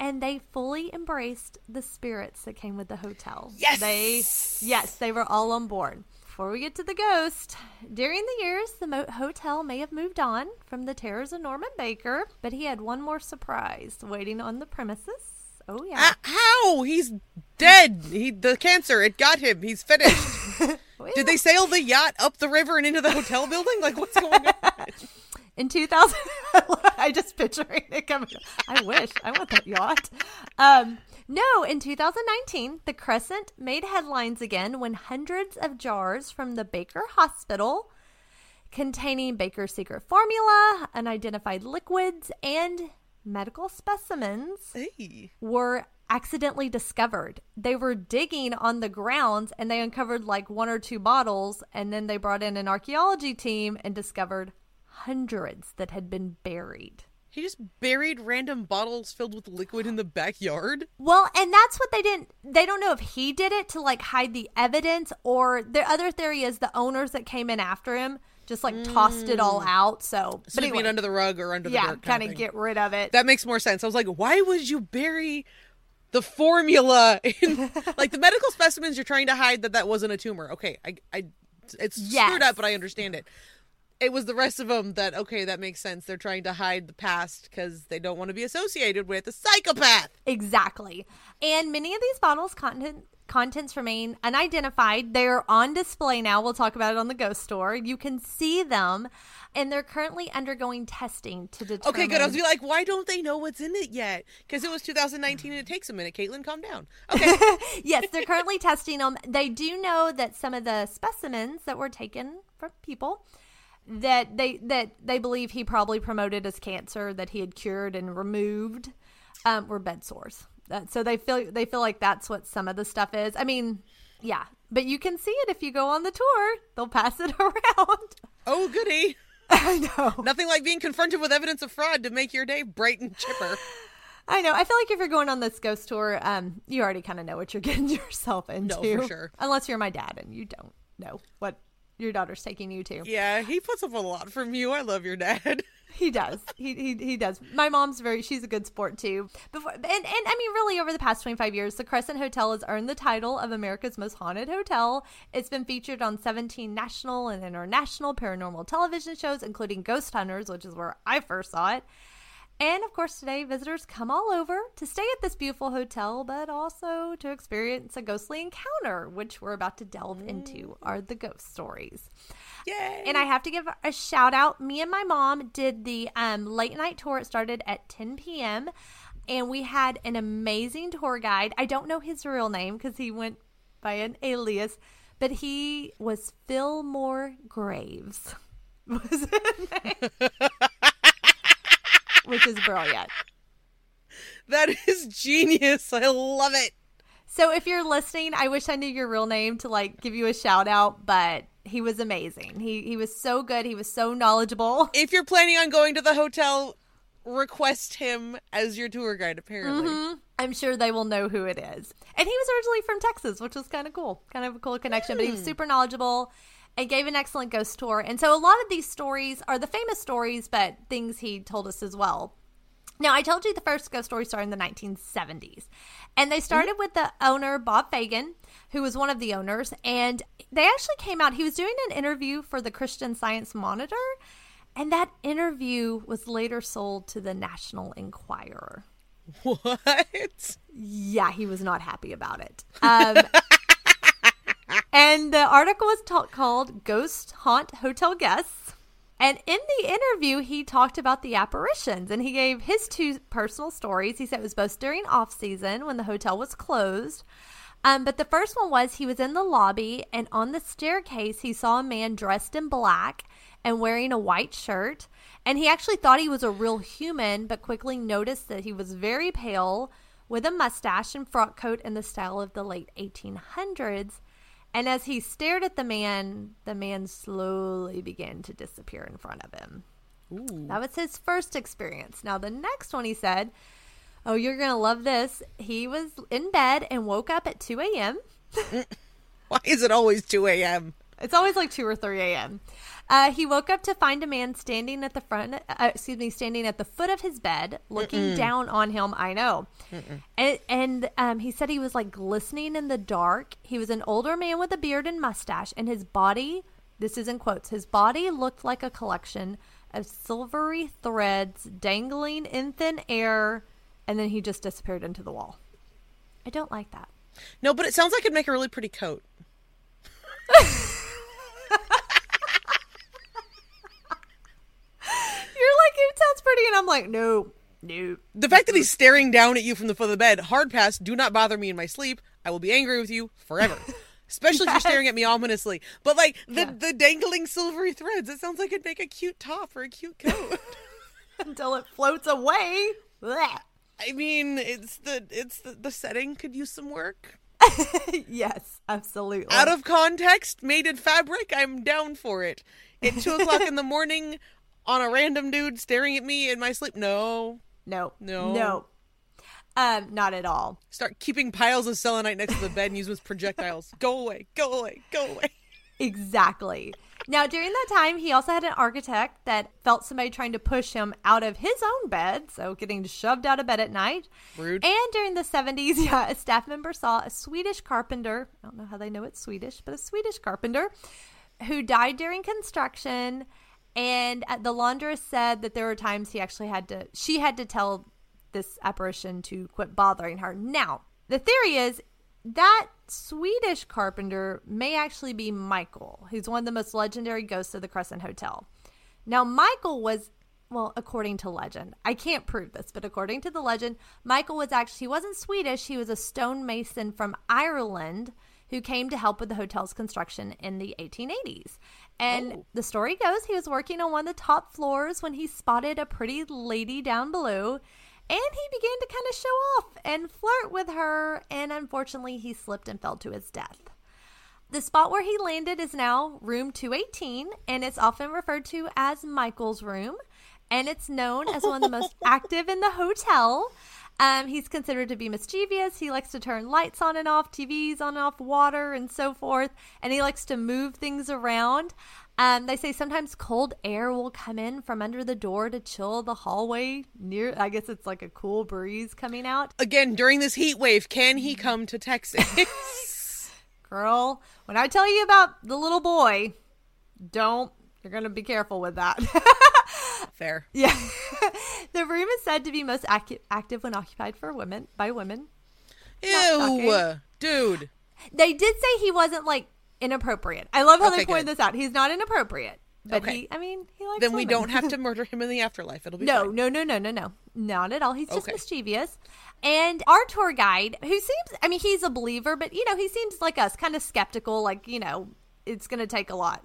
And they fully embraced the spirits that came with the hotel. Yes! They yes, they were all on board. Before we get to the ghost, during the years, the mo- hotel may have moved on from the terrors of Norman Baker, but he had one more surprise waiting on the premises. Oh yeah. Uh, how? He's dead. He the cancer. It got him. He's finished. Did they sail the yacht up the river and into the hotel building? Like what's going on? in 2000 i just picturing it coming i wish i want that yacht um no in 2019 the crescent made headlines again when hundreds of jars from the baker hospital containing baker's secret formula unidentified liquids and medical specimens Hey. were accidentally discovered. They were digging on the grounds and they uncovered like one or two bottles and then they brought in an archaeology team and discovered hundreds that had been buried. He just buried random bottles filled with liquid in the backyard. Well, and that's what they didn't they don't know if he did it to like hide the evidence or the other theory is the owners that came in after him just like tossed it all mm. out. So, but Sweeping anyway, it under the rug or under the yeah, kind of get rid of it. That makes more sense. I was like, why would you bury the formula in like the medical specimens? You're trying to hide that that wasn't a tumor. Okay, I, I, it's Yes. screwed up, but I understand it. It was the rest of them that okay, that makes sense. They're trying to hide the past because they don't want to be associated with a psychopath. Exactly. And many of these bottles content contents remain unidentified. They're on display now. We'll talk about it on the ghost store. You can see them and they're currently undergoing testing to determine Okay, good. I was be like, why don't they know what's in it yet? Because it was 2019 and it takes a minute. Caitlin, calm down. Okay, yes, they're currently testing them. They do know that some of the specimens that were taken from people that they that they believe he probably promoted as cancer that he had cured and removed um, were bed sores. Uh, so they feel they feel like that's what some of the stuff is. I mean, yeah, but you can see it if you go on the tour. They'll pass it around. oh goody. I know. Nothing like being confronted with evidence of fraud to make your day bright and chipper. I know. I feel like if you're going on this ghost tour, um, you already kind of know what you're getting yourself into. No, for sure. Unless you're my dad and you don't know what your daughter's taking you to. Yeah, he puts up a lot from you. I love your dad. He does. He, he he does. My mom's very. She's a good sport too. Before and and I mean, really, over the past twenty five years, the Crescent Hotel has earned the title of America's most haunted hotel. It's been featured on seventeen national and international paranormal television shows, including Ghost Hunters, which is where I first saw it. And of course, today visitors come all over to stay at this beautiful hotel, but also to experience a ghostly encounter, which we're about to delve into are the ghost stories. Yay! And I have to give a shout out. Me and my mom did the um, late night tour. It started at 10 p.m. And we had an amazing tour guide. I don't know his real name because he went by an alias, but he was Fillmore Graves. Was his name. Which is brilliant. that is genius. I love it. So if you're listening, I wish I knew your real name to like give you a shout out, but he was amazing. He he was so good. He was so knowledgeable. If you're planning on going to the hotel, request him as your tour guide. Apparently, Mhm. I'm sure they will know who it is. And he was originally from Texas, which was kind of cool. Kind of a cool connection, but he was super knowledgeable and gave an excellent ghost tour. And so a lot of these stories are the famous stories, but things he told us as well. Now, I told you the first ghost story started in the 1970s. And they started with the owner, Bob Fagan, who was one of the owners. And they actually came out, he was doing an interview for the Christian Science Monitor. And that interview was later sold to the National Enquirer. what? Yeah, he was not happy about it. Um, and the article was ta- called Ghost Haunt Hotel Guests. And in the interview, he talked about the apparitions and he gave his two personal stories. He said it was both during off season when the hotel was closed. Um, but the first one was he was in the lobby and on the staircase, he saw a man dressed in black and wearing a white shirt. And he actually thought he was a real human, but quickly noticed that he was very pale with a mustache and frock coat in the style of the late 1800s. And as he stared at the man, the man slowly began to disappear in front of him. Ooh. That was his first experience. Now, the next one he said, Oh, you're going to love this. He was in bed and woke up at 2 a.m. Why is it always 2 a.m.? It's always like 2 or 3 a.m. Uh, he woke up to find a man standing at the front, uh, excuse me, standing at the foot of his bed, looking down on him. I know. And, and um, he said he was like glistening in the dark. He was an older man with a beard and mustache, and his body, this is in quotes, his body looked like a collection of silvery threads dangling in thin air, and then he just disappeared into the wall. I don't like that. No, but it sounds like it'd make a really pretty coat. You're like, it sounds pretty, and I'm like, no, no. The fact that he's staring down at you from the foot of the bed, hard pass, do not bother me in my sleep. I will be angry with you forever. Especially if you're staring at me ominously. But like the, Yeah. the dangling silvery threads, it sounds like it'd make a cute top or a cute coat. Until it floats away. Blech. I mean, it's the it's the, the setting could use some work. yes, absolutely. Out of context, made in fabric, I'm down for it. At two o'clock in the morning on a random dude staring at me in my sleep. No. no, No. no, um, not at all. Start keeping piles of selenite next to the bed and use them as projectiles. Go away, go away, go away. Exactly. Now, during that time, he also had an architect that felt somebody trying to push him out of his own bed, so getting shoved out of bed at night. Rude. And during the 70s, yeah, a staff member saw a Swedish carpenter. I don't know how they know it's Swedish, but a Swedish carpenter who died during construction. And uh, the laundress said that there were times he actually had to, she had to tell this apparition to quit bothering her. Now, the theory is that Swedish carpenter may actually be Michael, who's one of the most legendary ghosts of the Crescent Hotel. Now, Michael was, well, according to legend, I can't prove this, but according to the legend, Michael was actually, he wasn't Swedish, he was a stonemason from Ireland who came to help with the hotel's construction in the 1880s. And Oh. the story goes he was working on one of the top floors when he spotted a pretty lady down below. And he began to kind of show off and flirt with her, and unfortunately, he slipped and fell to his death. The spot where he landed is now room 218, and it's often referred to as Michael's room. And it's known as one of the most active in the hotel. Um, he's considered to be mischievous. He likes to turn lights on and off, TVs on and off, water, and so forth. And he likes to move things around. Um, they say sometimes cold air will come in from under the door to chill the hallway near. I guess it's like a cool breeze coming out. Again, during this heat wave, can he come to Texas? Girl, when I tell you about the little boy, don't. You're going to be careful with that. fair. Yeah. the room is said to be most acu- active when occupied for women by women. Ew, dude. They did say he wasn't like inappropriate. I love how Okay, they pointed good. this out. He's not inappropriate. But Okay. he I mean, he likes Then we don't have to murder him in the afterlife. It'll be No, fine. no, no, no, no, no. Not at all. He's just Okay. mischievous. And our tour guide, who seems, I mean, he's a believer, but, you know, he seems like us, kind of skeptical, like, you know, it's going to take a lot.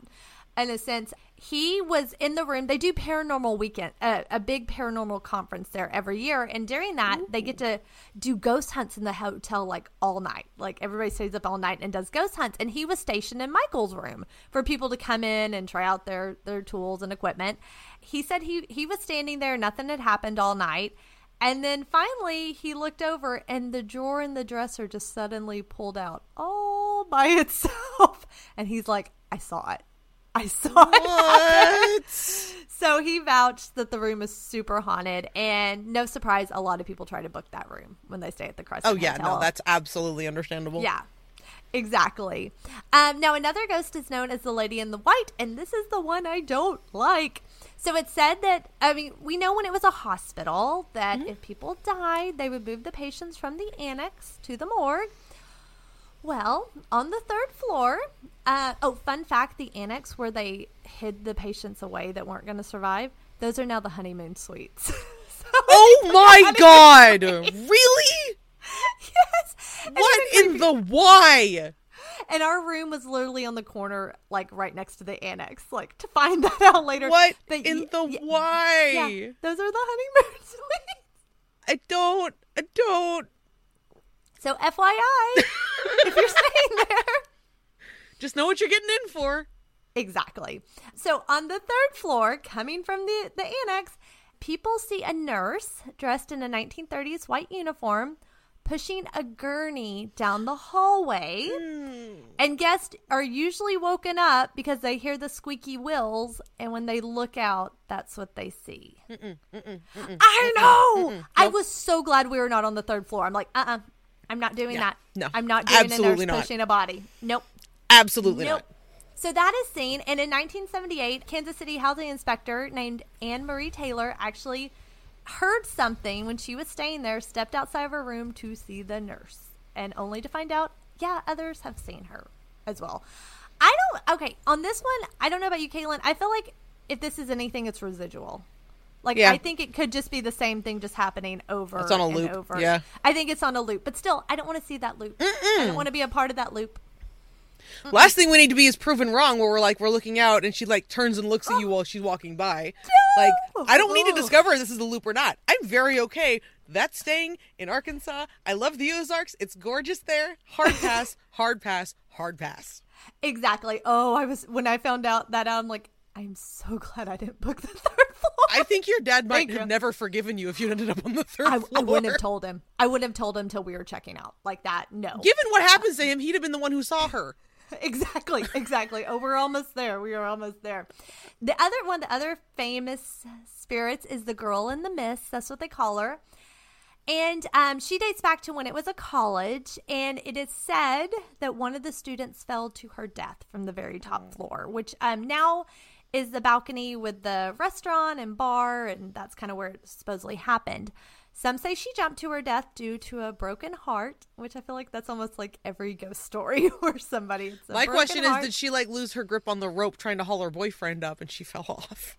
In a sense, he was in the room. They do paranormal weekend, a big paranormal conference there every year. And during that, they get to do ghost hunts in the hotel like all night. Like everybody stays up all night and does ghost hunts. And he was stationed in Michael's room for people to come in and try out their, their tools and equipment. He said he, he was standing there, nothing had happened all night. And then finally, he looked over, and the drawer in the dresser just suddenly pulled out all by itself. And he's like, I saw it. I saw it. What? So he vouched that the room is super haunted, and no surprise, a lot of people try to book that room when they stay at the Crescent. oh yeah, Hotel. no, that's absolutely understandable. yeah, exactly. Um, now another ghost is known as the Lady in the White, and this is the one I don't like. So it said that I mean we know when it was a hospital that Mm-hmm. if people died, they would move the patients from the annex to the morgue. Well, on the third floor, uh, oh, fun fact the annex where they hid the patients away that weren't going to survive, those are now the honeymoon suites. So Oh my god! suites. Really? yes. What in the why? And our room was literally on the corner, like right next to the annex. Like to find that out later. What But in y- the y- why? Yeah, those are the honeymoon suites. I don't. I don't. So FYI, if you're staying there. Just know what you're getting in for. Exactly. So on the third floor, coming from the, the annex, people see a nurse dressed in a 1930s white uniform pushing a gurney down the hallway. And guests are usually woken up because they hear the squeaky wheels, and when they look out, that's what they see. I know. I was so glad we were not on the third floor. I'm like, uh uh-uh, i am not doing Yeah, that. no, I'm not doing a absolutely nurse not. pushing a body. Nope. Absolutely Nope. not. So that is seen. And in 1978, Kansas City housing inspector named Anne Marie Taylor actually heard something when she was staying there, stepped outside of her room to see the nurse, and only to find out, yeah, others have seen her as well. I don't, okay, on this one, I don't know about you, Caitlin. I feel like if this is anything, it's residual. Like, Yeah. I think it could just be the same thing just happening over It's on a and loop, over. yeah. I think it's on a loop. But still, I don't want to see that loop. I don't want to be a part of that loop. Last thing we need to be is proven wrong where we're like we're looking out and she like turns and looks at you oh. while she's walking by. Like I don't need to Oh. discover if this is a loop or not. I'm very okay. That's staying in Arkansas. I love the Ozarks. It's gorgeous there. Hard pass, hard pass, hard pass. Exactly. Oh, I was when I found out that I'm like, I'm so glad I didn't book the third floor. I think your dad might Thank have you. never forgiven you if you'd ended up on the third I, floor. I wouldn't have told him. I wouldn't have told him till we were checking out like that. No. Given what happens to him, he'd have been the one who saw her. exactly. Exactly. Oh, we're almost there. We are almost there. The other one, the other famous spirits is the girl in the mist. That's what they call her. And um, she dates back to when it was a college, and it is said that one of the students fell to her death from the very top floor, which um, now is the balcony with the restaurant and bar, and that's kind of where it supposedly happened. Some say she jumped to her death due to a broken heart, which I feel like that's almost like every ghost story where somebody. My question is, did she like lose her grip on the rope trying to haul her boyfriend up and she fell off?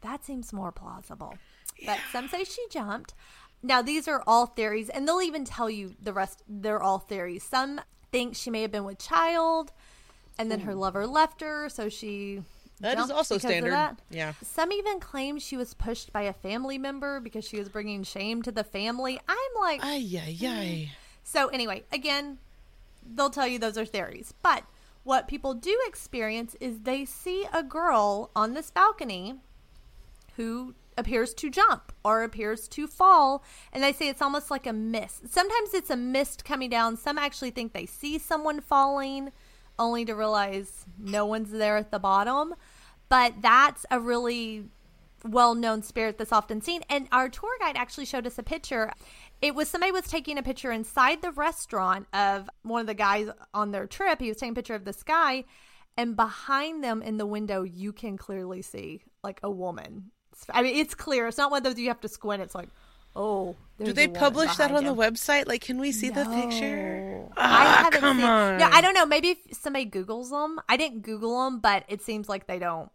That seems more plausible. But some say she jumped. Now, these are all theories, and they'll even tell you the rest. They're all theories. Some think she may have been with child, and then her hmm. lover left her, so she. That is also standard. that. Yeah. Some even claim she was pushed by a family member because she was bringing shame to the family. I'm like, Ay, ay, hmm. ay. so anyway, again, they'll tell you those are theories. But what people do experience is they see a girl on this balcony who appears to jump or appears to fall and they say it's almost like a mist. Sometimes it's a mist coming down. Some actually think they see someone falling only to realize no one's there at the bottom. But that's a really well-known spirit that's often seen and our tour guide actually showed us a picture it was somebody was taking a picture inside the restaurant of one of the guys on their trip he was taking a picture of the sky. and behind them in the window you can clearly see like a woman I mean, it's clear. It's not one of those you have to squint. It's like, oh. Do they publish that on the website? Like, can we see no. the picture? I ah, haven't come seen, on. No, I don't know. Maybe if somebody Googles them. I didn't Google them, but it seems like they don't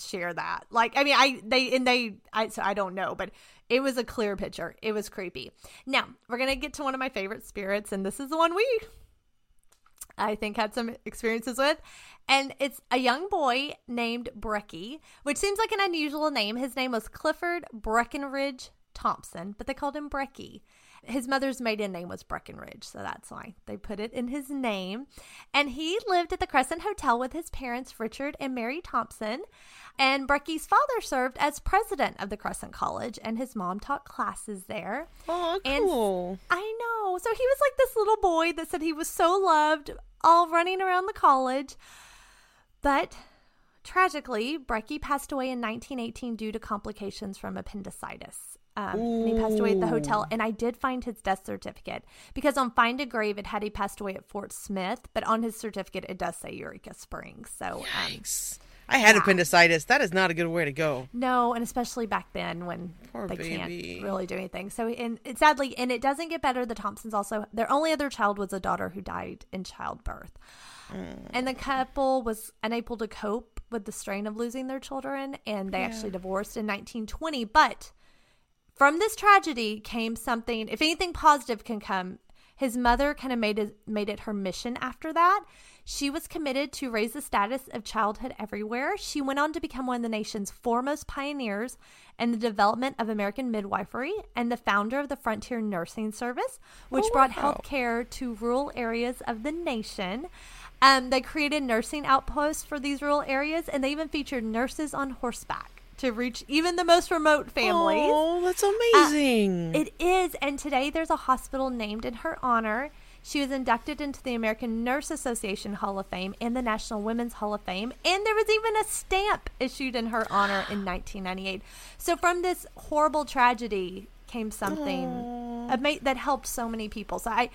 share that. Like, I mean, I they and they. I so I don't know, but it was a clear picture. It was creepy. Now we're gonna get to one of my favorite spirits, and this is the one we I think had some experiences with. And it's a young boy named Brecky, which seems like an unusual name. His name was Clifford Breckinridge Thompson, but they called him Brecky. His mother's maiden name was Breckinridge, so that's why they put it in his name. And he lived at the Crescent Hotel with his parents, Richard and Mary Thompson. And Brecky's father served as president of the Crescent College, and his mom taught classes there. Oh, cool. And I know. So he was like this little boy that said he was so loved, all running around the college. But tragically, Brecky passed away in 1918 due to complications from appendicitis. Um, and he passed away at the hotel. And I did find his death certificate because on Find a Grave it had he passed away at Fort Smith, but on his certificate it does say Eureka Springs. So, um, I had yeah. appendicitis. That is not a good way to go. No, and especially back then when Poor they baby. can't really do anything. So, and it, sadly, and it doesn't get better. The Thompsons also their only other child was a daughter who died in childbirth, mm. and the couple was unable to cope with the strain of losing their children, and they yeah. actually divorced in 1920. But from this tragedy came something. If anything positive can come, his mother kind of made it made it her mission after that. She was committed to raise the status of childhood everywhere. She went on to become one of the nation's foremost pioneers in the development of American midwifery and the founder of the Frontier Nursing Service, which oh, brought health care to rural areas of the nation. Um, they created nursing outposts for these rural areas, and they even featured nurses on horseback to reach even the most remote families. Oh, that's amazing. Uh, it is. And today there's a hospital named in her honor. She was inducted into the American Nurse Association Hall of Fame and the National Women's Hall of Fame. And there was even a stamp issued in her honor in 1998. So from this horrible tragedy came something that helped so many people. So I.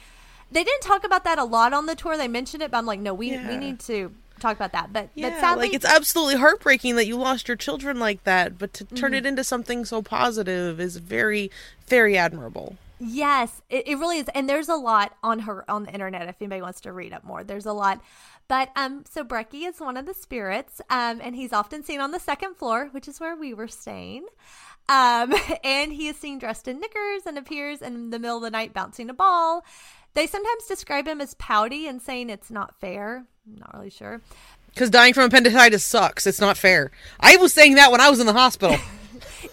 They didn't talk about that a lot on the tour. They mentioned it, but I'm like, no, we yeah. we need to talk about that. But yeah, but sadly, like it's absolutely heartbreaking that you lost your children like that. But to turn mm-hmm. it into something so positive is very very admirable. Yes, it, it really is. And there's a lot on her on the internet if anybody wants to read up more. There's a lot. But um, so Brecky is one of the spirits, um, and he's often seen on the second floor, which is where we were staying. Um, and he is seen dressed in knickers and appears in the middle of the night bouncing a ball. They sometimes describe him as pouty and saying it's not fair. I'm not really sure. Because dying from appendicitis sucks. It's not fair. I was saying that when I was in the hospital.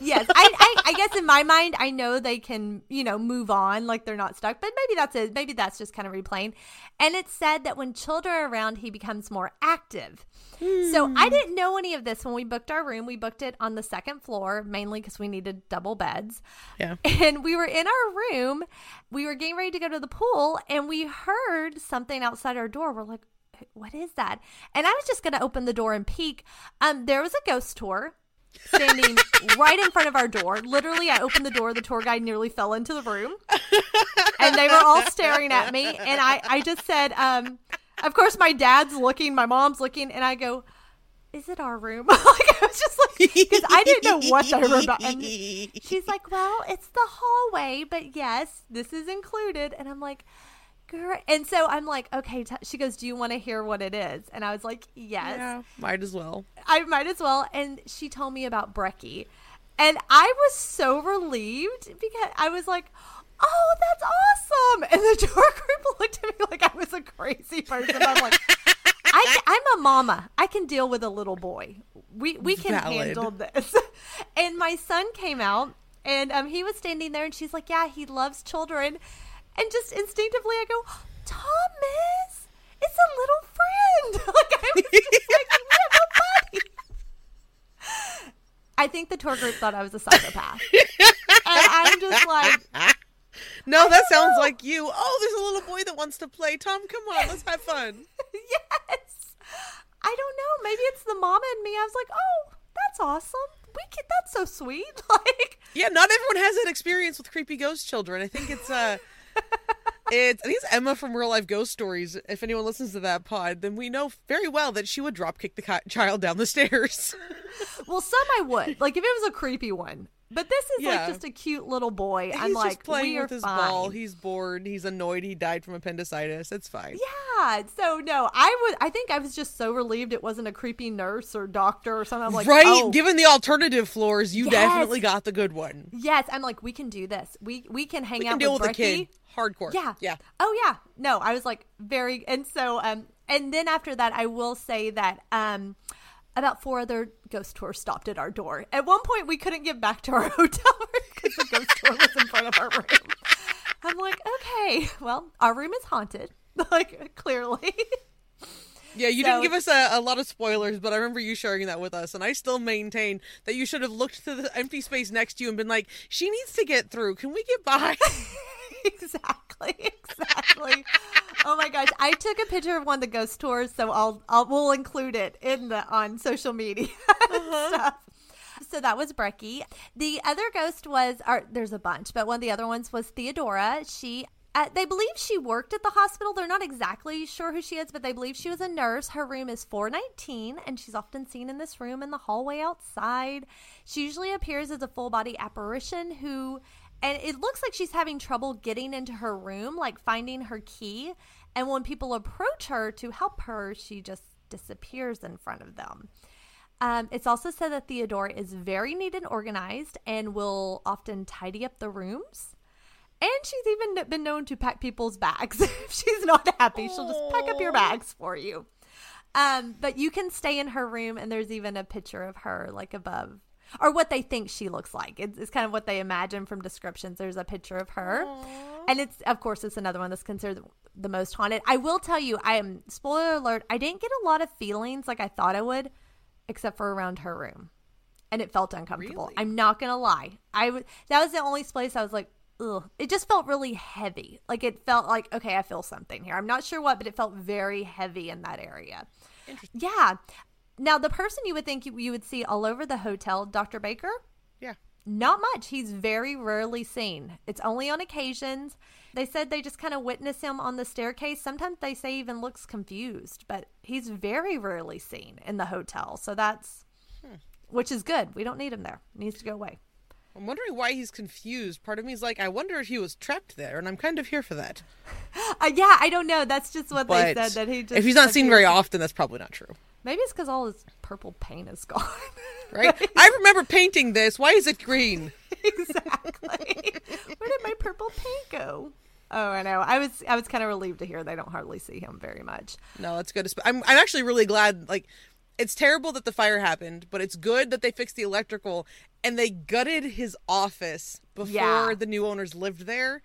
yes, I, I, I, guess in my mind, I know they can, you know, move on like they're not stuck. But maybe that's it. Maybe that's just kind of replaying. And it's said that when children are around, he becomes more active. Hmm. So I didn't know any of this when we booked our room. We booked it on the second floor mainly because we needed double beds. Yeah. And we were in our room. We were getting ready to go to the pool, and we heard something outside our door. We're like, what is that? And I was just going to open the door and peek. Um, there was a ghost tour standing right in front of our door. Literally, I opened the door. The tour guide nearly fell into the room, and they were all staring at me. And I, I just said, um, of course, my dad's looking, my mom's looking, and I go, "Is it our room?" like I was just like, because I didn't know what they were about. And she's like, "Well, it's the hallway, but yes, this is included." And I'm like And so I'm like, okay. T-. She goes, do you want to hear what it is? And I was like, yes. Yeah, might as well. I might as well. And she told me about Brecky. And I was so relieved because I was like, oh, that's awesome. And the tour group looked at me like I was a crazy person. I'm like, I, am a mama. I can deal with a little boy. We we can Valid. handle this. And my son came out, and um, he was standing there, and she's like, "Yeah, he loves children." And just instinctively I go, Thomas, it's a little friend. like I was just like, we have a buddy. I think the tour group thought I was a psychopath. and I'm just like No, that sounds know. like you. Oh, there's a little boy that wants to play. Tom, come on, let's have fun. yes. I don't know. Maybe it's the mama and me. I was like, oh, that's awesome. We can, that's so sweet. Like, yeah, not everyone has that experience with creepy ghost children. I think it's uh, it's I think it's Emma from Real Life Ghost Stories. If anyone listens to that pod, then we know very well that she would drop kick the child down the stairs. Well, some I would like if it was a creepy one, but this is Yeah. like just a cute little boy. I'm he's like, just playing we are with his fine. ball. He's bored. He's annoyed. He died from appendicitis. It's fine. Yeah. So no, I would. I think I was just so relieved it wasn't a creepy nurse or doctor or something. I'm like, right? oh, Given the alternative floors, you Yes. definitely got the good one. yes. I'm like, we can do this. We we can hang We out can with, with Brecky. kid. Hardcore. Yeah. Yeah. Oh yeah. No, I was like very and so um and then after that I will say that um about four other ghost tours stopped at our door. At one point we couldn't get back to our hotel because the ghost tour was in front of our room. I'm like, okay, well, our room is haunted. Like clearly. Yeah, you So- didn't give us a, a lot of spoilers, but I remember you sharing that with us, and I still maintain that you should have looked to the empty space next to you and been like, "She needs to get through. Can we get by?" exactly. Exactly. oh my gosh. I took a picture of one of the ghost tours, so I'll I'll we'll include it in the on social media and stuff. So that was Brecky. The other ghost was, or there's a bunch, but one of the other ones was Theodora. She, uh, they believe she worked at the hospital. They're not exactly sure who she is, but they believe she was a nurse. Her room is 419, and she's often seen in this room in the hallway outside. She usually appears as a full body apparition who, and it looks like she's having trouble getting into her room, like finding her key. And when people approach her to help her, she just disappears in front of them. Um, it's also said that Theodora is very neat and organized and will often tidy up the rooms. And she's even been known to pack people's bags. if she's not happy, she'll just pack up your bags for you. Um, but you can stay in her room, and there's even a picture of her like above, or what they think she looks like. It's, it's kind of what they imagine from descriptions. There's a picture of her, and it's of course it's another one that's considered the most haunted. I will tell you, I am spoiler alert. I didn't get a lot of feelings like I thought I would, except for around her room, and it felt uncomfortable. Really? I'm not gonna lie. I w- that was the only place I was like. Ugh. It just felt really heavy. Like it felt like, okay, I feel something here. I'm not sure what, but it felt very heavy in that area. Yeah. Now, the person you would think you, you would see all over the hotel, Dr. Baker, yeah. not much. He's very rarely seen. It's only on occasions. They said they just kind of witness him on the staircase. Sometimes they say even looks confused, but he's very rarely seen in the hotel. So that's, which is good. We don't need him there. He needs to go away. I'm wondering why he's confused. Part of me is like, I wonder if he was trapped there, and I'm kind of here for that. Uh, yeah, I don't know. That's just what But they said that he just. if he's not seen very often, that's probably not true, maybe it's because all his purple paint is gone. right? I remember painting this. Why is it green? exactly. Where did my purple paint go? Oh, I know. I was I was kind of relieved to hear they don't hardly see him very much. No, that's good. I'm I'm actually really glad. Like, it's terrible that the fire happened, but it's good that they fixed the electrical and they gutted his office before Yeah. the new owners lived there.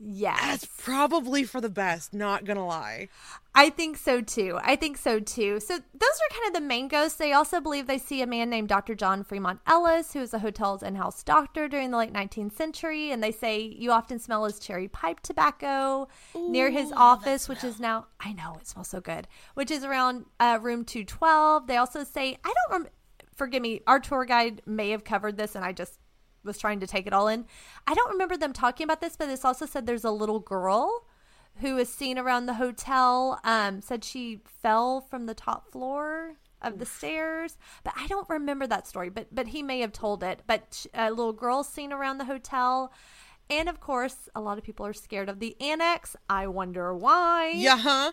Yes. That's probably for the best. Not gonna lie. I think so too. I think so too. So those are kind of the main ghosts. They also believe they see a man named Dr. John Fremont Ellis, who was the hotel's in-house doctor during the late 19th century, and they say you often smell his cherry pipe tobacco near his office, which is now I know it smells so good, which is around uh, room 212. They also say I don't rem- forgive me. Our tour guide may have covered this, and I just was trying to take it all in. I don't remember them talking about this, but it's also said there's a little girl who was seen around the hotel um, said she fell from the top floor of the stairs but i don't remember that story but but he may have told it but a little girl seen around the hotel and of course a lot of people are scared of the annex i wonder why Yeah, huh?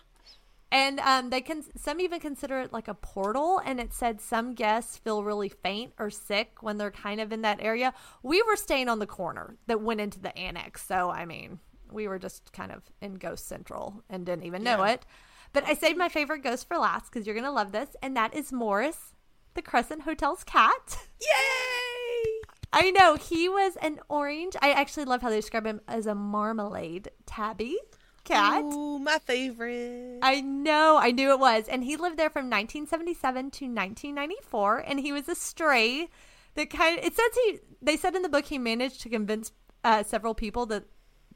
And um, they can some even consider it like a portal. And it said some guests feel really faint or sick when they're kind of in that area. We were staying on the corner that went into the annex, so I mean, we were just kind of in Ghost Central and didn't even know Yeah. it. But I saved my favorite ghost for last because you're gonna love this, and that is Morris, the Crescent Hotel's cat. Yay! I know he was an orange. I actually love how they describe him as a marmalade tabby cat. Ooh, my favorite. I know, I knew it was. And he lived there from 1977 to 1994, and he was a stray. That kind of it says he. They said in the book he managed to convince uh, several people that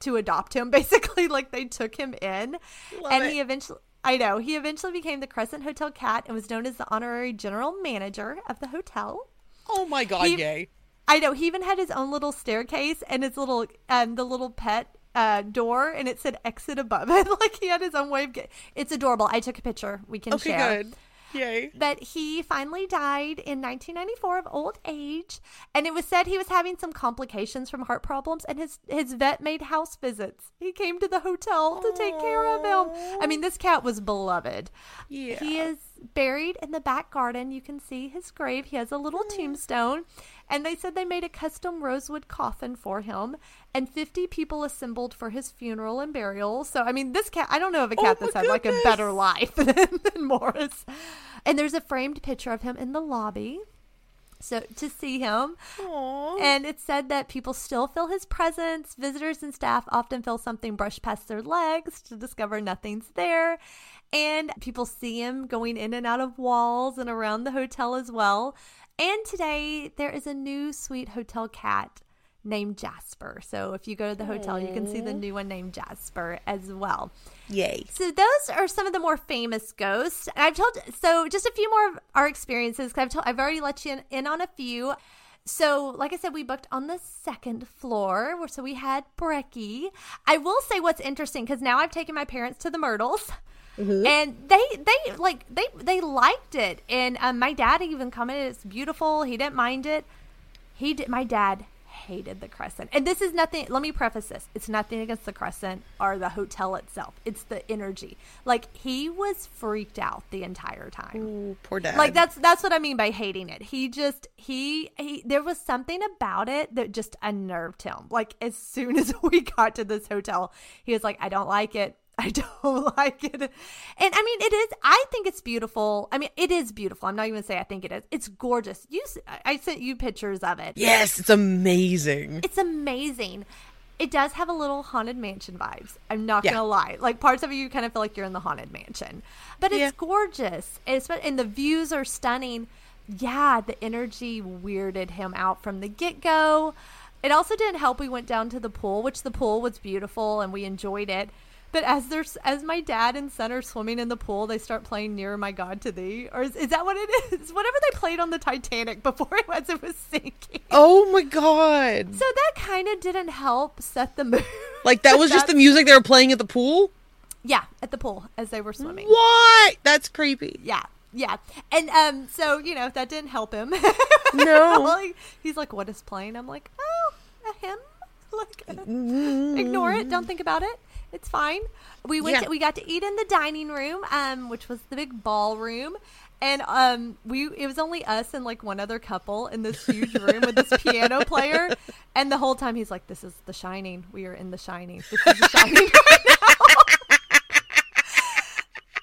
to adopt him. Basically, like they took him in, Love and it. he eventually. I know he eventually became the Crescent Hotel cat and was known as the honorary general manager of the hotel. oh my god, He- yay! I know he even had his own little staircase and his little um the little pet uh, door and it said exit above it. like he had his own way of getting. It's adorable. I took a picture. We can Okay, share. good. Yay. But he finally died in 1994 of old age, and it was said he was having some complications from heart problems, and his his vet made house visits. He came to the hotel to take care of him. I mean, this cat was beloved. Yeah. He is buried in the back garden. You can see his grave. He has a little tombstone, and they said they made a custom rosewood coffin for him, and 50 people assembled for his funeral and burial. So, I mean, this cat, I don't know of a oh cat Oh that's had like a better life than, than Morris. And there's a framed picture of him in the lobby. So to see him, Aw. and it said that people still feel his presence. Visitors and staff often feel something brush past their legs to discover nothing's there. And people see him going in and out of walls and around the hotel as well. And today there is a new sweet hotel cat named Jasper. So if you go to the hotel, you can see the new one named Jasper as well. Yay. So those are some of the more famous ghosts. And I've told so just a few more of our experiences. 'cause I've told I've already let you in, in on a few. So, like I said, we booked on the second floor, so we had Brecky. I will say what's interesting because now I've taken my parents to the Myrtles, and they they like they they liked it. And um, my dad even commented it's beautiful. He didn't mind it. He did. My dad hated the Crescent, and this is nothing. Let me preface this: it's nothing against the Crescent or the hotel itself. It's the energy. Like he was freaked out the entire time. Ooh, poor dad. Like that's that's what I mean by hating it. He just he he there was something about it that just unnerved him. Like as soon as we got to this hotel, he was like, "I don't like it. I don't like it." And I mean, it is. I think it's beautiful. I mean, it is beautiful. I'm not even saying I think it is. It's gorgeous. You, I sent you pictures of it. Yes, it's amazing. It's amazing. It does have a little haunted mansion vibes. I'm not Yeah. gonna lie. Like parts of it, you kind of feel like you're in the haunted mansion, but it's Yeah. gorgeous. It's and the views are stunning. Yeah, the energy weirded him out from the get go. It also didn't help. We went down to the pool, which the pool was beautiful and we enjoyed it. But as there's as my dad and son are swimming in the pool, they start playing "Near My God to Thee," or is, is that what it is? Whatever they played on the Titanic before it was it was sinking. Oh my god. So that kind of didn't help set the mood. Like that was just the music they were playing at the pool? yeah, at the pool as they were swimming. What? That's creepy. Yeah, yeah, and um, so you know that didn't help him. No. Like, he's like, "What is playing?" I'm like, "Oh, a hymn." Like, ignore it. Don't think about it. It's fine. We went. Yeah. To, we got to eat in the dining room, um, which was the big ballroom. And um, we it was only us and like one other couple in this huge room with this piano player. And the whole time he's like, "This is The Shining. We are in The Shining. This is The Shining right now."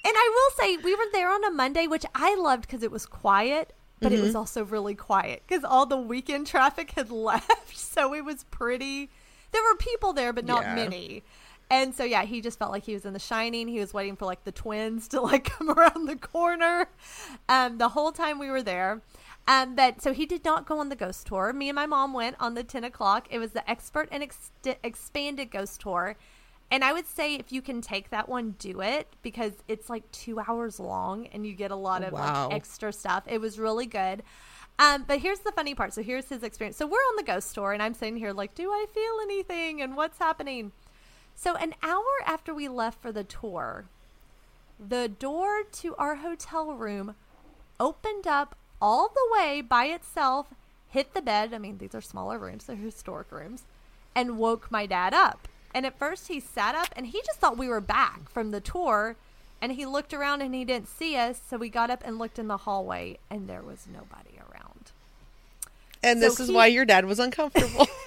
And I will say, we were there on a Monday, which I loved because it was quiet, but it was Mm-hmm. also really quiet because all the weekend traffic had left. So it was pretty. There were people there, but not Yeah. many. And so yeah, he just felt like he was in The Shining. He was waiting for like the twins to like come around the corner. Um, the whole time we were there. Um, but so he did not go on the ghost tour. Me and my mom went on the ten o'clock. It was the expert and ex- expanded ghost tour. And I would say if you can take that one, do it because it's like two hours long and you get a lot of Wow. like extra stuff. It was really good. Um, but here's the funny part. So here's his experience. So we're on the ghost tour and I'm sitting here like, do I feel anything and what's happening? So an hour after we left for the tour, the door to our hotel room opened up all the way by itself, hit the bed. I mean, these are smaller rooms, they're historic rooms, and woke my dad up. And at first he sat up and he just thought we were back from the tour. And he looked around and he didn't see us. So we got up and looked in the hallway and there was nobody around. And So this is he- why your dad was uncomfortable.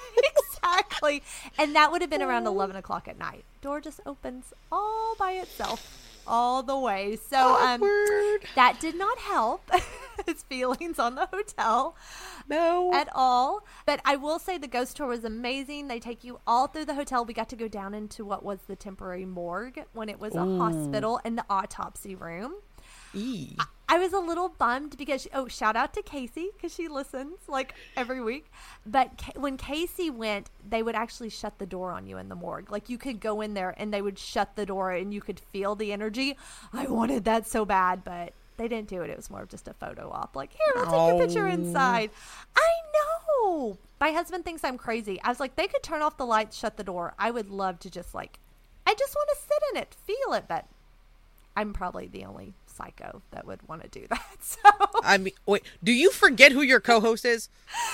exactly. And that would have been around 11 o'clock at night. Door just opens all by itself all the way. So um, that did not help his feelings on the hotel no. at all. But I will say the ghost tour was amazing. They take you all through the hotel. We got to go down into what was the temporary morgue when it was a hospital and the autopsy room. Eee. I was a little bummed because oh, shout out to Casey because she listens like every week. But Ca- when Casey went, they would actually shut the door on you in the morgue. Like you could go in there and they would shut the door and you could feel the energy. I wanted that so bad, but they didn't do it. It was more of just a photo op. Like here, we'll take your picture Oh. inside. I know. My husband thinks I'm crazy. I was like, they could turn off the lights, shut the door. I would love to just like, I just want to sit in it, feel it. But I'm probably the only psycho that would want to do that. So, I mean, wait, do you forget who your co-host is?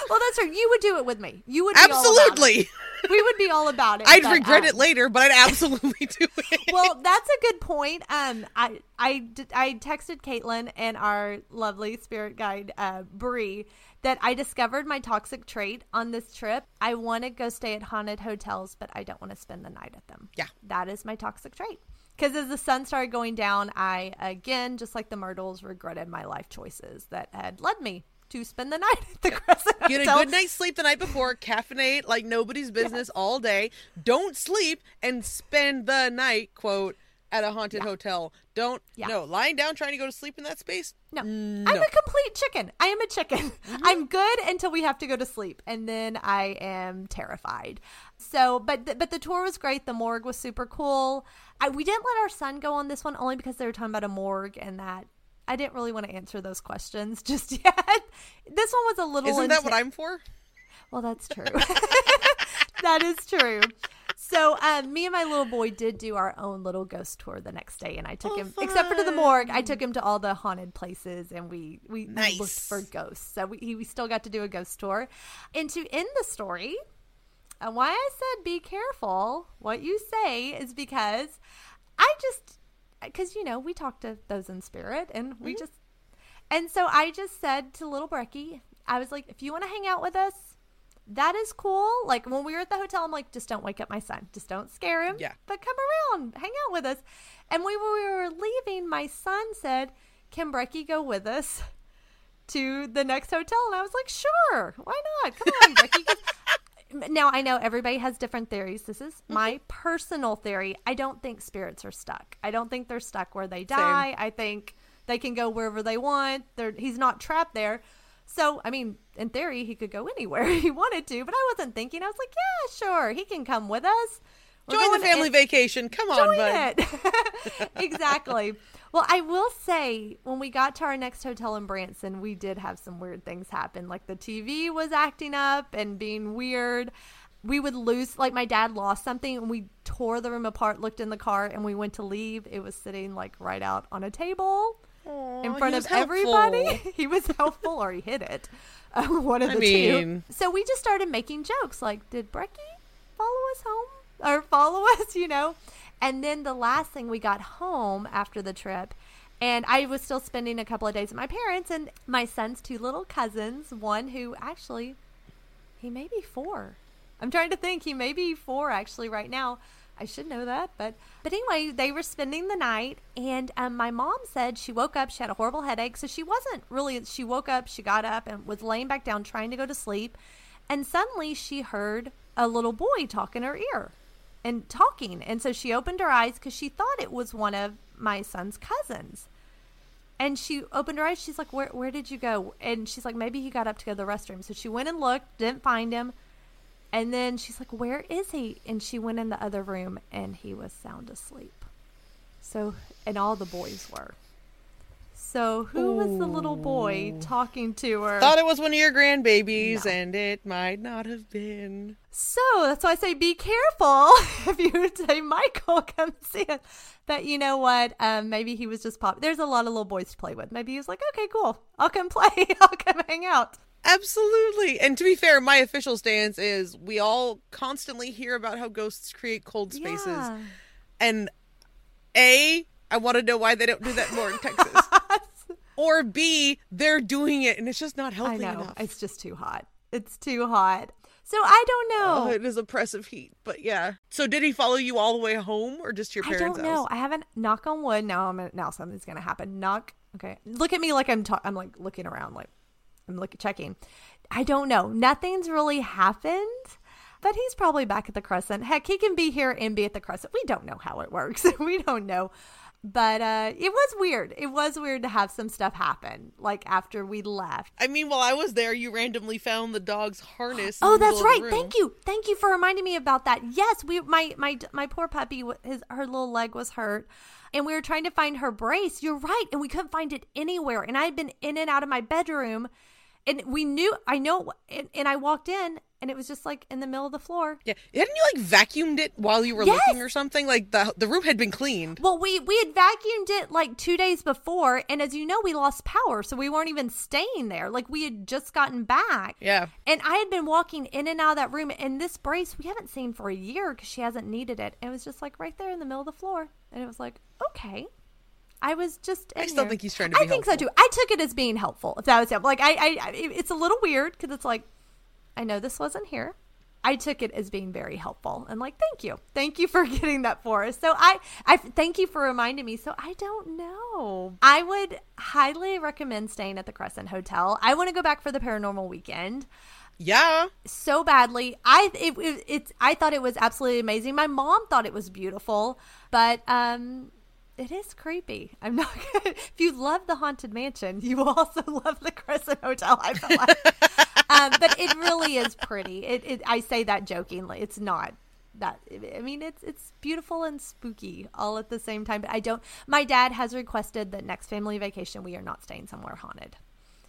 well, that's true. You would do it with me. You would be all about it. Absolutely. We would be all about it. I'd but, regret um, it later, but I'd absolutely do it. well, that's a good point. Um, I I I texted Caitlen and our lovely spirit guide uh, Bre that I discovered my toxic trait on this trip. I want to go stay at haunted hotels, but I don't want to spend the night at them. Yeah. that is my toxic trait. Because as the sun started going down, I again, just like the Myrtles, regretted my life choices that had led me to spend the night at the Crescent Get a Hotel. good night's sleep the night before, caffeinate like nobody's business all day. Don't sleep and spend the night, quote, at a haunted hotel. Don't, Yeah. no, lying down trying to go to sleep in that space. No. Mm, no. I'm a complete chicken. I am a chicken. Mm-hmm. I'm good until we have to go to sleep and then I am terrified. So, but th- but the tour was great. The morgue was super cool. I, we didn't let our son go on this one only because they were talking about a morgue and that I didn't really want to answer those questions just yet. This one was a little Isn't that what I'm for? well, that's true. that is true. So, um, me and my little boy did do our own little ghost tour the next day, and I took Oh, him, except for to the morgue, I took him to all the haunted places, and we we, we Nice. looked for ghosts. So we we still got to do a ghost tour. And to end the story, and why I said be careful what you say is because I just because you know we talk to those in spirit, and we Mm-hmm. just and so I just said to little Brecky, I was like, if you want to hang out with us, that is cool. Like when we were at the hotel, I'm like, just don't wake up my son. Just don't scare him. Yeah. But come around, hang out with us. And when we were leaving, my son said, Can Brecky go with us to the next hotel? And I was like, Sure. Why not? Come on, Brecky. Now I know everybody has different theories. This is mm-hmm. my personal theory. I don't think spirits are stuck. I don't think they're stuck where they die. I think they can go wherever they want. They're, he's not trapped there. So, I mean, in theory, he could go anywhere he wanted to, but I wasn't thinking. I was like, yeah, sure, he can come with us. We're Join the family vacation. Come on, Join bud. it. exactly. Well, I will say when we got to our next hotel in Branson, we did have some weird things happen. Like the TV was acting up and being weird. We would lose, like my dad lost something and we tore the room apart, looked in the car, and we went to leave. It was sitting like right out on a table in front of everybody. helpful. he was helpful or he hid it. Uh, one of I the mean- two. So we just started making jokes like, did Brecky follow us home or follow us, you know? And then the last thing we got home after the trip, and I was still spending a couple of days with my parents and my son's two little cousins, one who actually, he may be four. I'm trying to think. He may be four actually right now. I should know that, but but anyway, they were spending the night, and um, my mom said she woke up. She had a horrible headache, so she wasn't really. She woke up, she got up, and was laying back down trying to go to sleep, and suddenly she heard a little boy talk in her ear, and talking, and so she opened her eyes because she thought it was one of my son's cousins. And she opened her eyes. She's like, "Where where did you go?" And she's like, "Maybe he got up to go to the restroom." So she went and looked, didn't find him. And then she's like, "Where is he?" And she went in the other room, and he was sound asleep. So, and all the boys were. So, who was the little boy talking to her? Thought it was one of your grandbabies, No. and it might not have been. So that's why I say be careful if you would say Michael come see it. But you know what? Um, maybe he was just pop. There's a lot of little boys to play with. Maybe he was like, okay, cool. I'll come play. I'll come hang out. Absolutely. And to be fair, my official stance is we all constantly hear about how ghosts create cold spaces. Yeah. And A, I want to know why they don't do that more in Texas. or B, they're doing it and it's just not I healthy know enough. it's just too hot. It's too hot. So I don't Oh, know. it is oppressive heat, but yeah. So did he follow you all the way home, or just to your I parents' don't know. house? I haven't. Knock on wood. Now I'm. Now something's gonna happen. Knock. Okay. Look at me like I'm. Ta- I'm like looking around. Like I'm looking checking. I don't know. Nothing's really happened. But he's probably back at the Crescent. Heck, he can be here and be at the Crescent. We don't know how it works. we don't know. But uh, it was weird. It was weird to have some stuff happen, like after we left. I mean, while I was there, you randomly found the dog's harness. Oh, that's right. Thank you. Thank you for reminding me about that. Yes, we my my my poor puppy his her little leg was hurt and we were trying to find her brace. You're right, and we couldn't find it anywhere. And I had been in and out of my bedroom and we knew I know and, and I walked in and it was just like in the middle of the floor. Yeah, hadn't you like vacuumed it while you were Yes. looking or something? Like the the room had been cleaned. Well, we we had vacuumed it like 2 days before and as you know we lost power so we weren't even staying there. Like we had just gotten back. Yeah. And I had been walking in and out of that room and this brace we haven't seen for a year cuz she hasn't needed it. And it was just like right there in the middle of the floor and it was like, "Okay." I was just. I still here. think he's trying to I think so too. I took it as being helpful. If that was helpful, like I, I, I it's a little weird because it's like, I know this wasn't here. I took it as being very helpful and like, thank you, thank you for getting that for us. So I, I thank you for reminding me. So I don't know. I would highly recommend staying at the Crescent Hotel. I want to go back for the paranormal weekend Yeah. so badly. I it, it it's I thought it was absolutely amazing. My mom thought it was beautiful, but um it is creepy. I'm not gonna, if you love the haunted mansion, you will also love the Crescent Hotel. I feel like, um, but it really is pretty. It, it I say that jokingly. It's not that. I mean, it's it's beautiful and spooky all at the same time. But I don't. My dad has requested that next family vacation we are not staying somewhere haunted.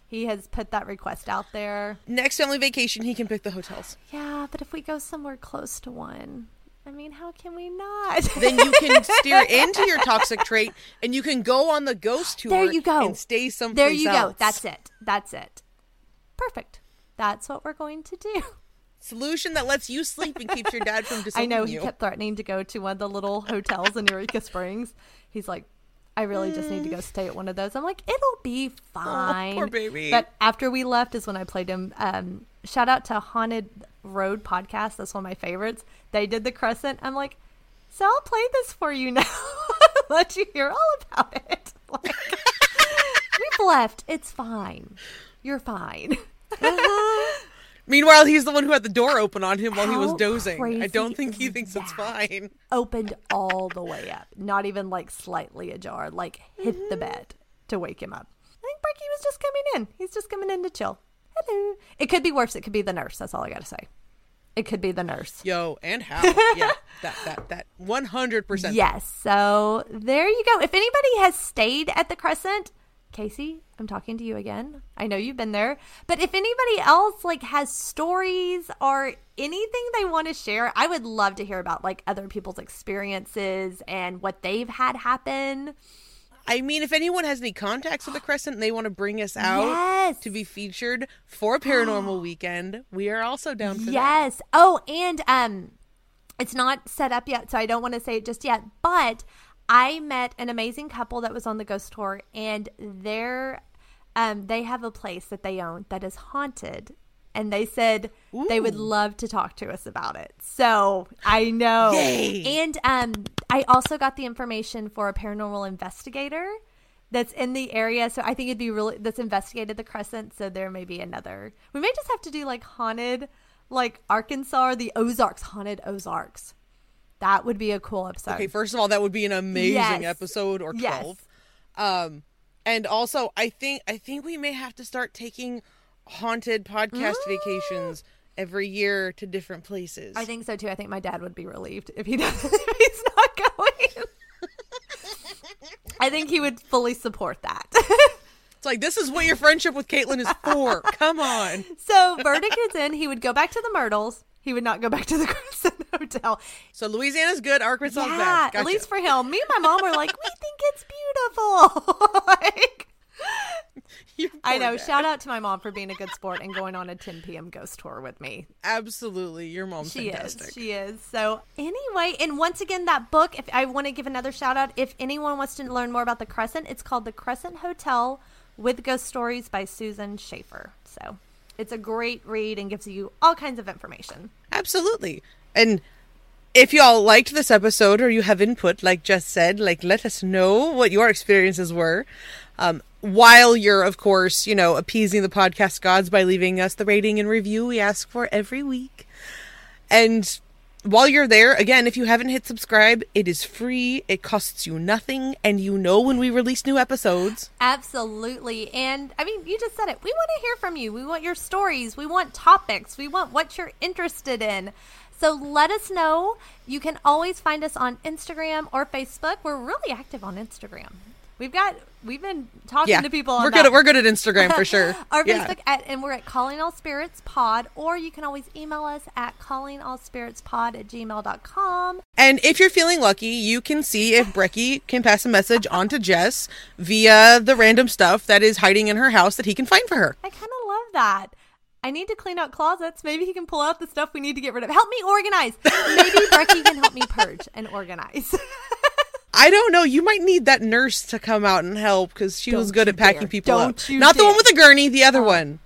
He has put that request out there. Next family vacation, he can pick the hotels. Yeah, but if we go somewhere close to one, I mean, how can we not? Then you can steer into your toxic trait, and you can go on the ghost tour. There you go. And stay someplace there you go. That's it. That's it. Perfect. That's what we're going to do. Solution that lets you sleep and keeps your dad from I know he you. kept threatening to go to one of the little hotels in Eureka Springs. He's like, I really just need to go stay at one of those. I'm like, it'll be fine. Oh, poor baby. But after we left is when I played him. Um, shout out to Haunted Road podcast. That's one of my favorites. They did the Crescent. I'm like, so I'll play this for you now. Let you hear all about it. Like, we've left. It's fine. You're fine. Meanwhile, he's the one who had the door open on him while he was dozing. I don't think he thinks it's fine. opened all the way up, not even like slightly ajar, like hit the Mm-hmm. bed to wake him up. I think Brecky was just coming in. He's just coming in to chill. Hello. It could be worse. It could be the nurse. That's all I got to say. It could be the nurse. Yo, and how? yeah, that that that one hundred percent. Yes. So there you go. If anybody has stayed at the Crescent, Casey, I'm talking to you again. I know you've been there. But if anybody else like has stories or anything they want to share, I would love to hear about like other people's experiences and what they've had happen. I mean, if anyone has any contacts with the Crescent and they want to bring us out Yes. to be featured for paranormal weekend, we are also down for that. Yes. Oh, and um it's not set up yet, so I don't want to say it just yet, but I met an amazing couple that was on the ghost tour and they're um they have a place that they own that is haunted and they said they would love to talk to us about it. So, I know. Yay. And um I also got the information for a paranormal investigator that's in the area. So I think it'd be really that's investigated the crescent. So there may be another. We may just have to do like haunted, like Arkansas the Ozarks, haunted Ozarks. That would be a cool episode. Okay, first of all, that would be an amazing Yes. episode or Yes. twelve. Um, and also, I think I think we may have to start taking haunted podcast ah. vacations every year to different places. I think so too. I think my dad would be relieved if he doesn't. If he's not going. I think he would fully support that. it's like this is what your friendship with Caitlen is for. Come on. so verdict is in. He would go back to the Myrtles. He would not go back to the Crescent Hotel. So Louisiana's good, Arkansas's yeah, bad. Gotcha. at least for him. Me and my mom were like, we think it's beautiful. like, I know. dad. Shout out to my mom for being a good sport and going on a 10 p.m. ghost tour with me. Absolutely, your mom's She fantastic. is. She is. So anyway, and once again, that book. If I want to give another shout out, if anyone wants to learn more about the Crescent, it's called The Crescent Hotel with Ghost Stories by Susan Schaefer. So it's a great read and gives you all kinds of information. Absolutely. And if y'all liked this episode or you have input, like Jess said, like let us know what your experiences were. Um, while you're, of course, you know, appeasing the podcast gods by leaving us the rating and review we ask for every week. And while you're there, again, if you haven't hit subscribe, it is free, it costs you nothing, and you know when we release new episodes. Absolutely. And I mean, you just said it. We want to hear from you. We want your stories. We want topics. We want what you're interested in. So let us know. You can always find us on Instagram or Facebook. We're really active on Instagram. We've got we've been talking Yeah, to people. On we're that. good. At, we're good at Instagram for sure. Our Yeah. Facebook at, and we're at Calling All Spirits Pod, or you can always email us at callingallspiritspod at gmail.com. And if you're feeling lucky, you can see if Brecky can pass a message on to Jess via the random stuff that is hiding in her house that he can find for her. I kind of love that. I need to clean out closets. Maybe he can pull out the stuff we need to get rid of. Help me organize. Maybe Brecky can help me purge and organize. I don't know. You might need that nurse to come out and help because she was Don't good at packing dare. people Don't up. Not the one with the gurney, the other one.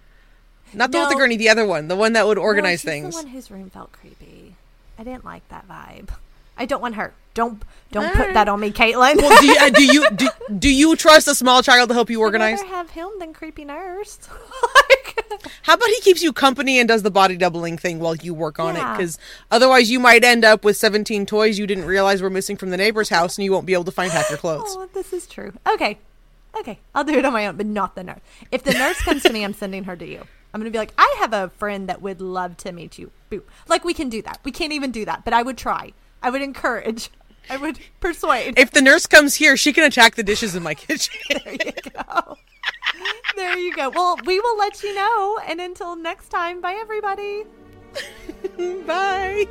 Not the one with the gurney, the other one. The one that would organize No, things. The one whose room felt creepy. I didn't like that vibe. I don't want her. Don't don't put that on me, Caitlen. well, do you, uh, do you do, do you trust a small child to help you organize? I'd rather have him than creepy nurse. How about he keeps you company and does the body doubling thing while you work on it? Because otherwise, you might end up with 17 toys you didn't realize were missing from the neighbor's house, and you won't be able to find half your clothes. oh, this is true. Okay, okay, I'll do it on my own, but not the nurse. If the nurse comes to me, I'm sending her to you. I'm gonna be like, I have a friend that would love to meet you. Boop. Like we can do that. We can't even do that, but I would try. I would encourage. I would persuade. If the nurse comes here, she can attack the dishes in my kitchen. there you go. There you go. Well, we will let you know. And until next time, bye everybody. Bye.